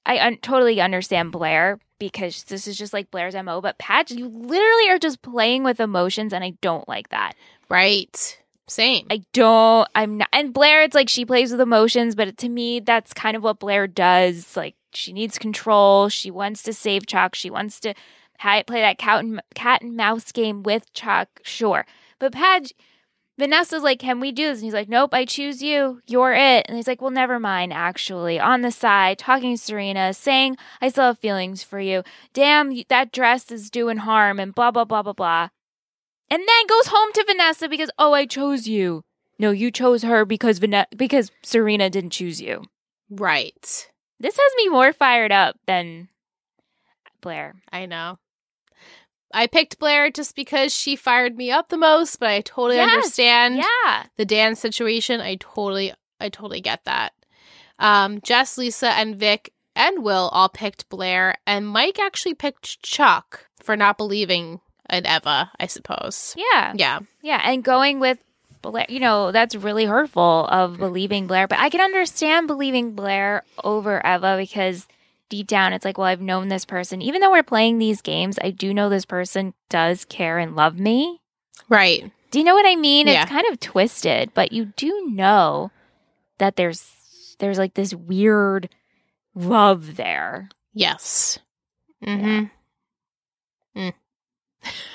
I un- totally understand Blair because this is just like Blair's MO, but Padge, you literally are just playing with emotions and I don't like that. right. Same. I don't I'm not and Blair it's like she plays with emotions, but to me that's kind of what Blair does. Like she needs control, she wants to save Chuck, she wants to play that cat and cat and mouse game with Chuck, sure. But Padge Vanessa's like, "Can we do this?" And he's like, "Nope, I choose you. You're it." And he's like, "Well, never mind." Actually, on the side, talking to Serena, saying, "I still have feelings for you. Damn, that dress is doing harm," and blah blah blah blah blah. And then goes home to Vanessa because, "Oh, I chose you." No, you chose her because Van- because Serena didn't choose you. right. This has me more fired up than Blair. I know. I picked Blair just because she fired me up the most, but I totally Yes, understand Yeah. the Dan situation. I totally, I totally get that. Um, Jess, Lisa, and Vic and Will all picked Blair, and Mike actually picked Chuck for not believing in Eva. I suppose. Yeah. Yeah. Yeah, and going with Blair, you know, that's really hurtful of believing Blair. But I can understand believing Blair over Eva because deep down it's like, well, I've known this person. Even though we're playing these games, I do know this person does care and love me. Right. Do you know what I mean? Yeah. It's kind of twisted, but you do know that there's there's like this weird love there. Yes. Mm-hmm. Mm.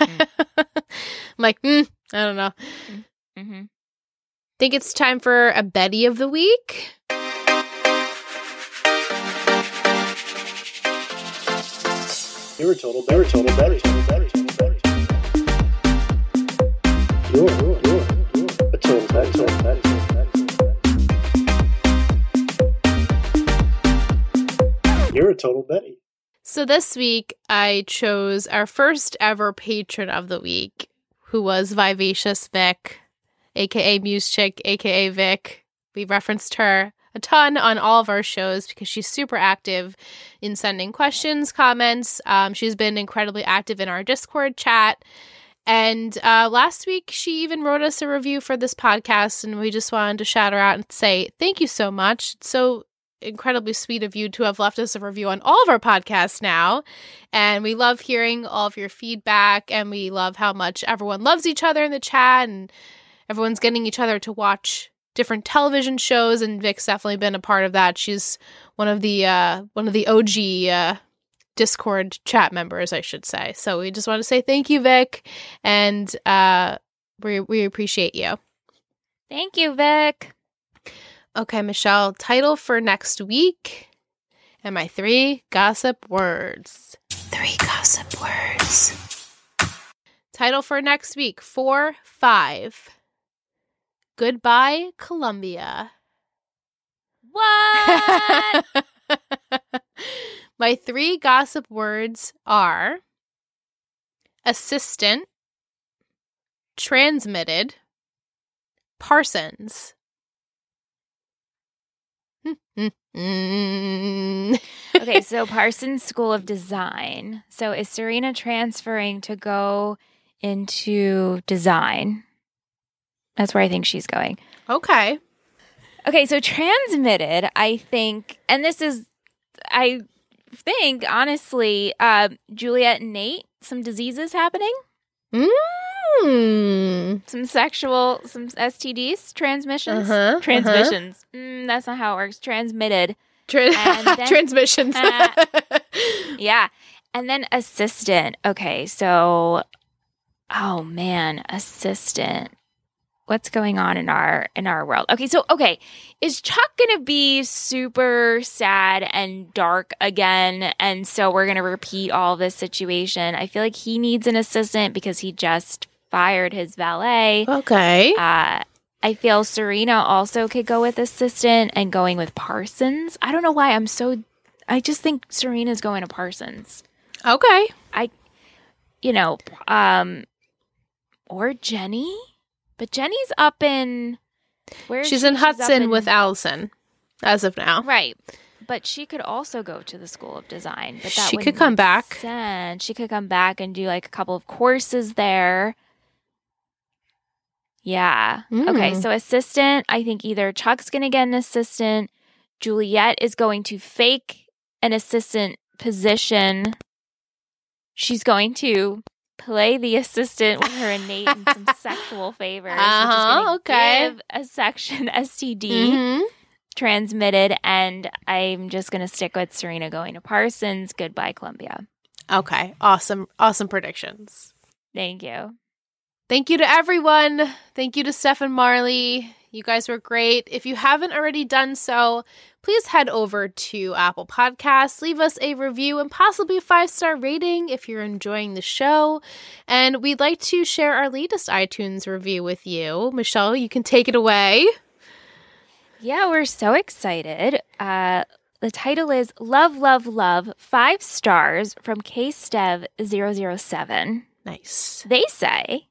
Mm. I'm like, mm, I don't know. Mm-hmm. Think it's time for a Betty of the week. You're a total Betty, total Betty, total Betty, total Betty. You're, you're, you're, you're a total Betty, total Betty, total Betty. You're a total Betty. So this week, I chose our first ever patron of the week, who was Vivacious Vic, aka Muse Chick, aka Vic. We referenced her a ton on all of our shows because she's super active in sending questions, comments. Um, she's been incredibly active in our Discord chat. And uh, last week, she even wrote us a review for this podcast, and we just wanted to shout her out and say thank you so much. So incredibly sweet of you to have left us a review on all of our podcasts now. And we love hearing all of your feedback, and we love how much everyone loves each other in the chat, and everyone's getting each other to watch different television shows. And Vic's definitely been a part of that. She's one of the uh, one of the OG uh, Discord chat members, I should say. So we just want to say thank you, Vic, and uh, we we appreciate you. Thank you, Vic. Okay, Michelle, title for next week and my three gossip words. Three gossip words. Title for next week four, five. Goodbye, Columbia. What? my three gossip words are assistant, transmitted, Parsons. Mm. okay, so Parsons School of Design. So is Serena transferring to go into design? That's where I think she's going. Okay. Okay, so transmitted, I think, and this is, I think, honestly, uh, Juliet and Nate, some diseases happening, Mm. Some sexual, some STDs, transmissions, Uh-huh, transmissions. Mm, that's not how it works. Transmitted. Tra- And then- transmissions. Uh, Yeah. And then assistant. Okay, so oh man, assistant. What's going on in our in our world? Okay, so okay, is Chuck going to be super sad and dark again and so we're going to repeat all this situation? I feel like he needs an assistant because he just fired his valet. okay. Uh I feel Serena also could go with assistant and going with Parsons. I don't know why I'm so I just think Serena's going to Parsons. Okay. I, you know, um or Jenny? But Jenny's up in Where She's she? in Hudson in- with Allison as of now. Right. But she could also go to the School of Design. But that She could come back. sense. She could come back and do like a couple of courses there. Yeah. Okay. Mm. So assistant, I think either Chuck's going to get an assistant, Juliet is going to fake an assistant position. She's going to play the assistant with her innate and some sexual favors. Uh-huh, okay. Give a section STD Mhm. transmitted, and I'm just going to stick with Serena going to Parsons. Goodbye, Columbia. Okay. Awesome. Awesome predictions. Thank you. Thank you to everyone. Thank you to Steph and Marley. You guys were great. If you haven't already done so, please head over to Apple Podcasts, leave us a review and possibly a five star rating if you're enjoying the show. And we'd like to share our latest iTunes review with you. Michelle, you can take it away. Yeah, we're so excited. Uh, the title is Love, Love, Love, five stars from KStev007. Nice. They say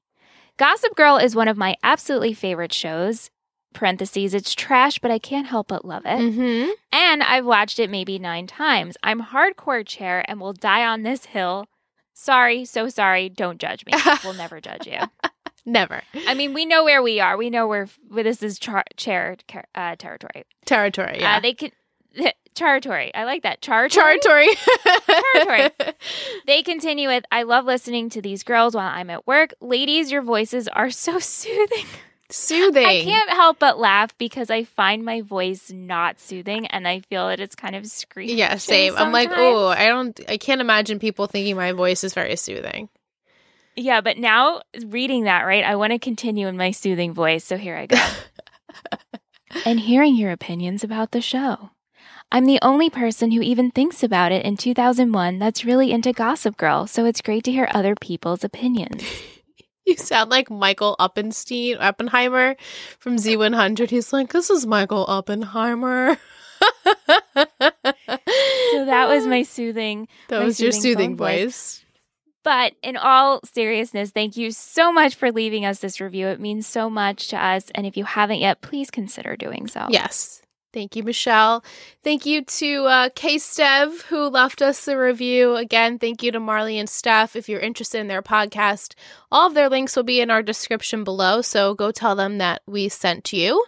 Gossip Girl is one of my absolutely favorite shows. Parentheses, it's trash, but I can't help but love it. Mm-hmm. And I've watched it maybe nine times. I'm hardcore chair and will die on this hill. Sorry, so sorry. Don't judge me. We'll never judge you. Never. I mean, we know where we are. We know where, where this is char- chair uh, territory. Territory. Yeah. Uh, they can territory. I like that. Char Territory. Territory. They continue with I love listening to these girls while I'm at work. Ladies, your voices are so soothing. Soothing. I can't help but laugh because I find my voice not soothing and I feel that it's kind of screaming. Yeah, same. I'm like, oh, I don't, I can't imagine people thinking my voice is very soothing. Yeah, but now reading that, right, I want to continue in my soothing voice. So here I go. and hearing your opinions about the show. I'm the only person who even thinks about it in 2001 that's really into Gossip Girl, so it's great to hear other people's opinions. You sound like Michael Uppenstein, Oppenheimer from Z100. He's like, this is Michael Oppenheimer. So that was my soothing. That my was your soothing soothing voice. voice. But in all seriousness, thank you so much for leaving us this review. It means so much to us. And if you haven't yet, please consider doing so. Yes. Thank you, Michelle. Thank you to uh, K Stev, who left us the review. Again, thank you to Marley and Steph. If you're interested in their podcast, all of their links will be in our description below. So go tell them that we sent you.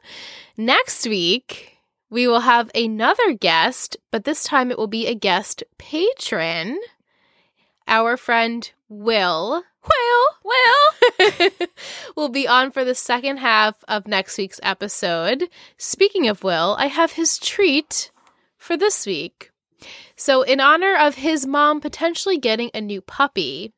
Next week, we will have another guest, but this time it will be a guest patron, our friend Will. Will, Will will be on for the second half of next week's episode. Speaking of Will, I have his treat for this week. So, in honor of his mom potentially getting a new puppy,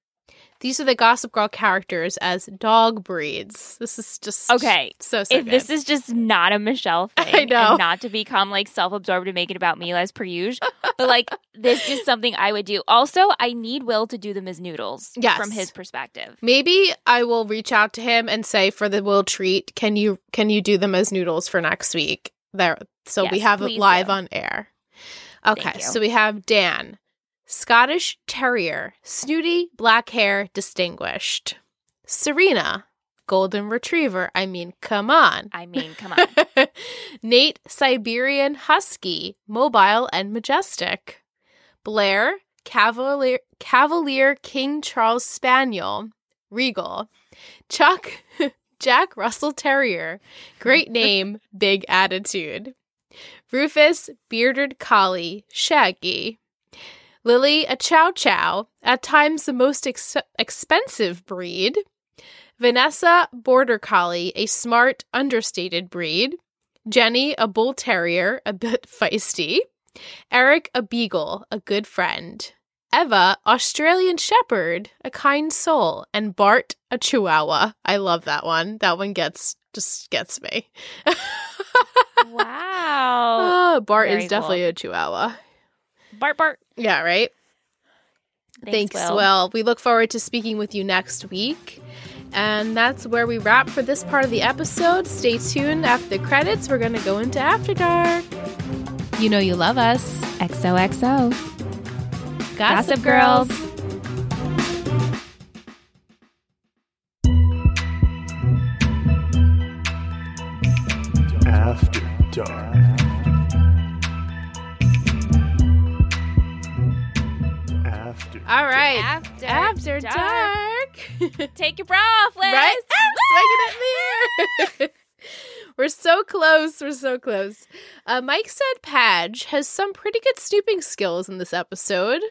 these are the Gossip Girl characters as dog breeds. This is just Okay. So, so if this is just not a Michelle thing, I know. and not to become like self-absorbed and make it about me as per usual, but like this is something I would do. Also, I need Will to do them as noodles Yes. from his perspective. Maybe I will reach out to him and say for the Will treat, can you can you do them as noodles for next week? There, so we have it live do. on air. Okay, so we have Dan, Scottish Terrier, snooty, black hair, distinguished. Serena, golden retriever. I mean, come on. I mean, come on. Nate, Siberian Husky, mobile and majestic. Blair, Cavalier, Cavalier King Charles Spaniel, regal. Chuck, Jack Russell Terrier, great name, big attitude. Rufus, bearded collie, shaggy. Lily, a chow chow, at times the most ex- expensive breed. Vanessa, border collie, a smart, understated breed. Jenny, a bull terrier, a bit feisty. Eric, a beagle, a good friend. Eva, Australian shepherd, a kind soul. And Bart, a chihuahua. I love that one. That one gets just gets me. wow. Oh, Bart Very is definitely cool. a chihuahua. Bart Bart. Yeah, right? Thanks, Thanks, Will. Will. We look forward to speaking with you next week. And that's where we wrap for this part of the episode. Stay tuned after the credits. We're going to go into After Dark. You know you love us. XOXO. Gossip, Gossip Girls. Girls. After dark. All right. After, After dark. Dark. Take your bra off, Liz. right? Swinging at me. We're so close. We're so close. Uh, Mike said Padge has some pretty good snooping skills in this episode.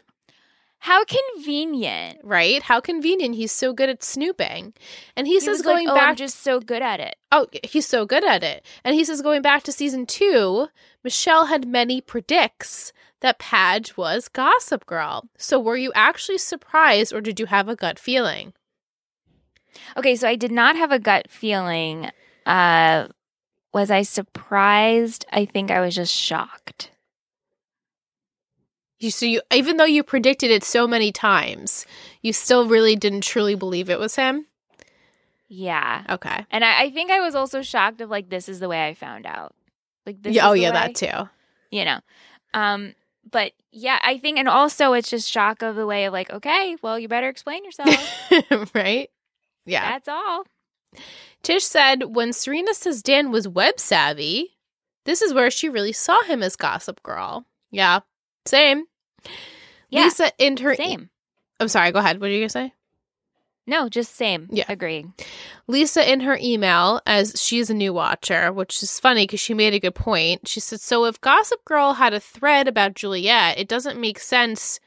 How convenient. Right? How convenient. He's so good at snooping. And he, He says going like, oh, back I'm just so good at it. Oh, he's so good at it. And he says going back to season 2, Michelle had many predicts that Padge was Gossip Girl. So were you actually surprised or did you have a gut feeling? Okay, so I did not have a gut feeling. Uh was I surprised? I think I was just shocked. You so you even though you predicted it so many times, you still really didn't truly believe it was him? Yeah. Okay. And I, I think I was also shocked of like this is the way I found out. Like this yeah, oh yeah, way- that too. You know. Um but yeah, I think and also it's just shock of the way of like, okay, well you better explain yourself. right? Yeah. That's all. Tish said when Serena says Dan was web savvy, this is where she really saw him as Gossip Girl. Yeah, same. Yeah, Lisa in her Same. I'm sorry. Go ahead. What are you gonna say? No, just same. Yeah. Agreeing. Lisa in her email, as she's a new watcher, which is funny because she made a good point. She said, "So if Gossip Girl had a thread about Juliet, it doesn't make sense."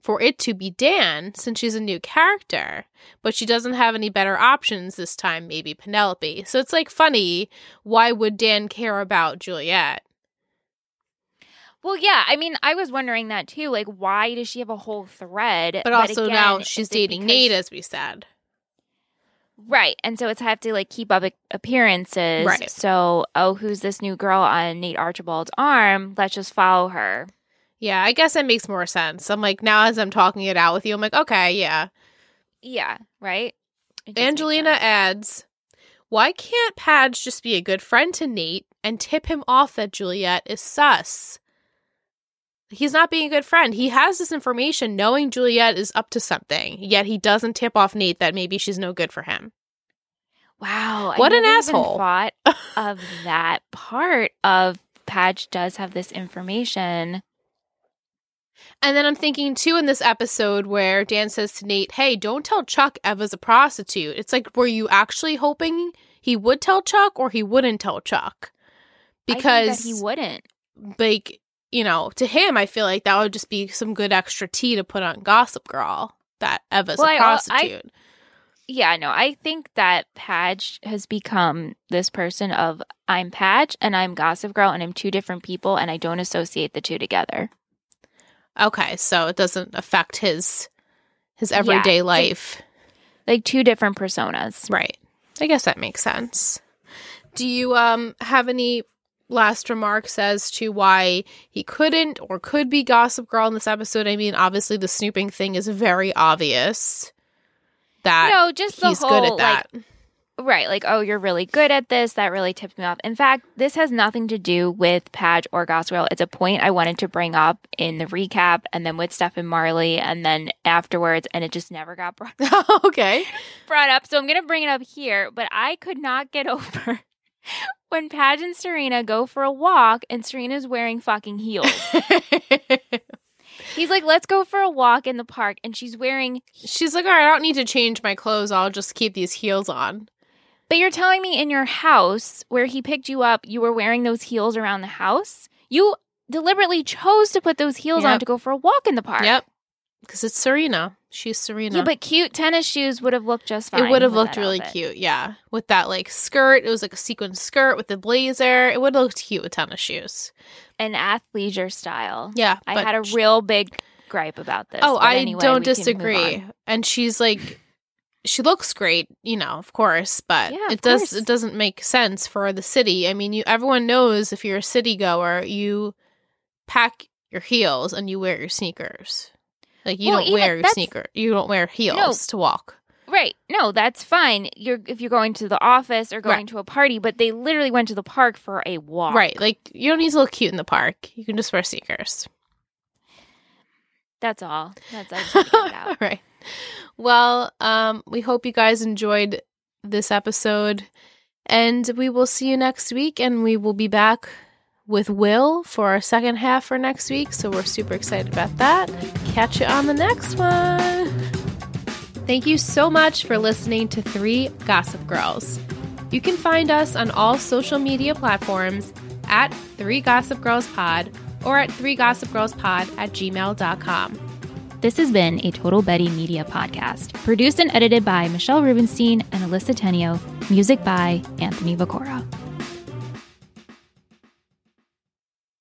For it to be Dan, since she's a new character, but she doesn't have any better options this time, maybe Penelope. So it's like funny. Why would Dan care about Juliet? Well, yeah. I mean, I was wondering that too. Like, why does she have a whole thread? But also again, now she's dating Nate, as we said. Right. And so it's have to like keep up appearances. Right. So, oh, who's this new girl on Nate Archibald's arm? Let's just follow her. Yeah, I guess that makes more sense. I'm like, now as I'm talking it out with you, I'm like, okay, yeah. Yeah. Right. It Angelina adds, why can't Padge just be a good friend to Nate and tip him off that Juliet is sus? He's not being a good friend. He has this information knowing Juliet is up to something, yet he doesn't tip off Nate that maybe she's no good for him. Wow. What an asshole. thought of that part of Padge does have this information. And then I'm thinking too in this episode where Dan says to Nate, "Hey, don't tell Chuck Eva's a prostitute." It's like, were you actually hoping he would tell Chuck or he wouldn't tell Chuck? I think Because he wouldn't. like, you know, to him, I feel like that would just be some good extra tea to put on Gossip Girl that Eva's Well, a I- I- prostitute. Yeah, no, I think that Padge has become this person of I'm Padge and I'm Gossip Girl and I'm two different people and I don't associate the two together. okay, so it doesn't affect his his everyday like- life. Like two different personas. Right. I guess that makes sense. Do you um have any last remarks as to why he couldn't or could be Gossip Girl in this episode? I mean, obviously the snooping thing is very obvious that no, just the he's whole good at that. like Right, like, oh, you're really good at this. That really tipped me off. In fact, this has nothing to do with Padge or Gossip Girl. It's a point I wanted to bring up in the recap and then with Steph and Marley and then afterwards, and it just never got brought, up. okay. brought up. So I'm going to bring it up here, but I could not get over when Padge and Serena go for a walk and Serena's wearing fucking heels. He's like, let's go for a walk in the park. And she's wearing, She's like, all right, I don't need to change my clothes. I'll just keep these heels on. but you're telling me in your house where he picked you up, you were wearing those heels around the house? You deliberately chose to put those heels on to go for a walk in the park. Yep. Because it's Serena. She's Serena. Yeah, but cute tennis shoes would have looked just fine. it would have looked really outfit. cute. Yeah. With that like skirt. It was like a sequin skirt with the blazer. It would have looked cute with tennis shoes. An athleisure style. Yeah. I had a real big gripe about this. Oh, I anyway, don't we can move disagree. And she's like she looks great, you know, of course, but Yeah, of it does course. it doesn't make sense for the city. I mean, you everyone knows if you're a city goer, you pack your heels and you wear your sneakers. Like you Well, don't wear your sneaker. You don't wear heels to walk. Right. No, that's fine. You're if you're going to the office or going Right. to a party, but they literally went to the park for a walk. Right. Like you don't need to look cute in the park. You can just wear sneakers. That's all. That's I just had to get it All right. Well, um, we hope you guys enjoyed this episode. And we will see you next week. And we will be back with Will for our second half for next week. So we're super excited about that. Catch you on the next one. Thank you so much for listening to Three Gossip Girls. You can find us on all social media platforms at Three Gossip Girls Pod or at Three Gossip Girls Pod at gmail.com. This has been a Total Betty Media podcast, produced and edited by Michelle Rubenstein and Alyssa Tenio, music by Anthony Viccora.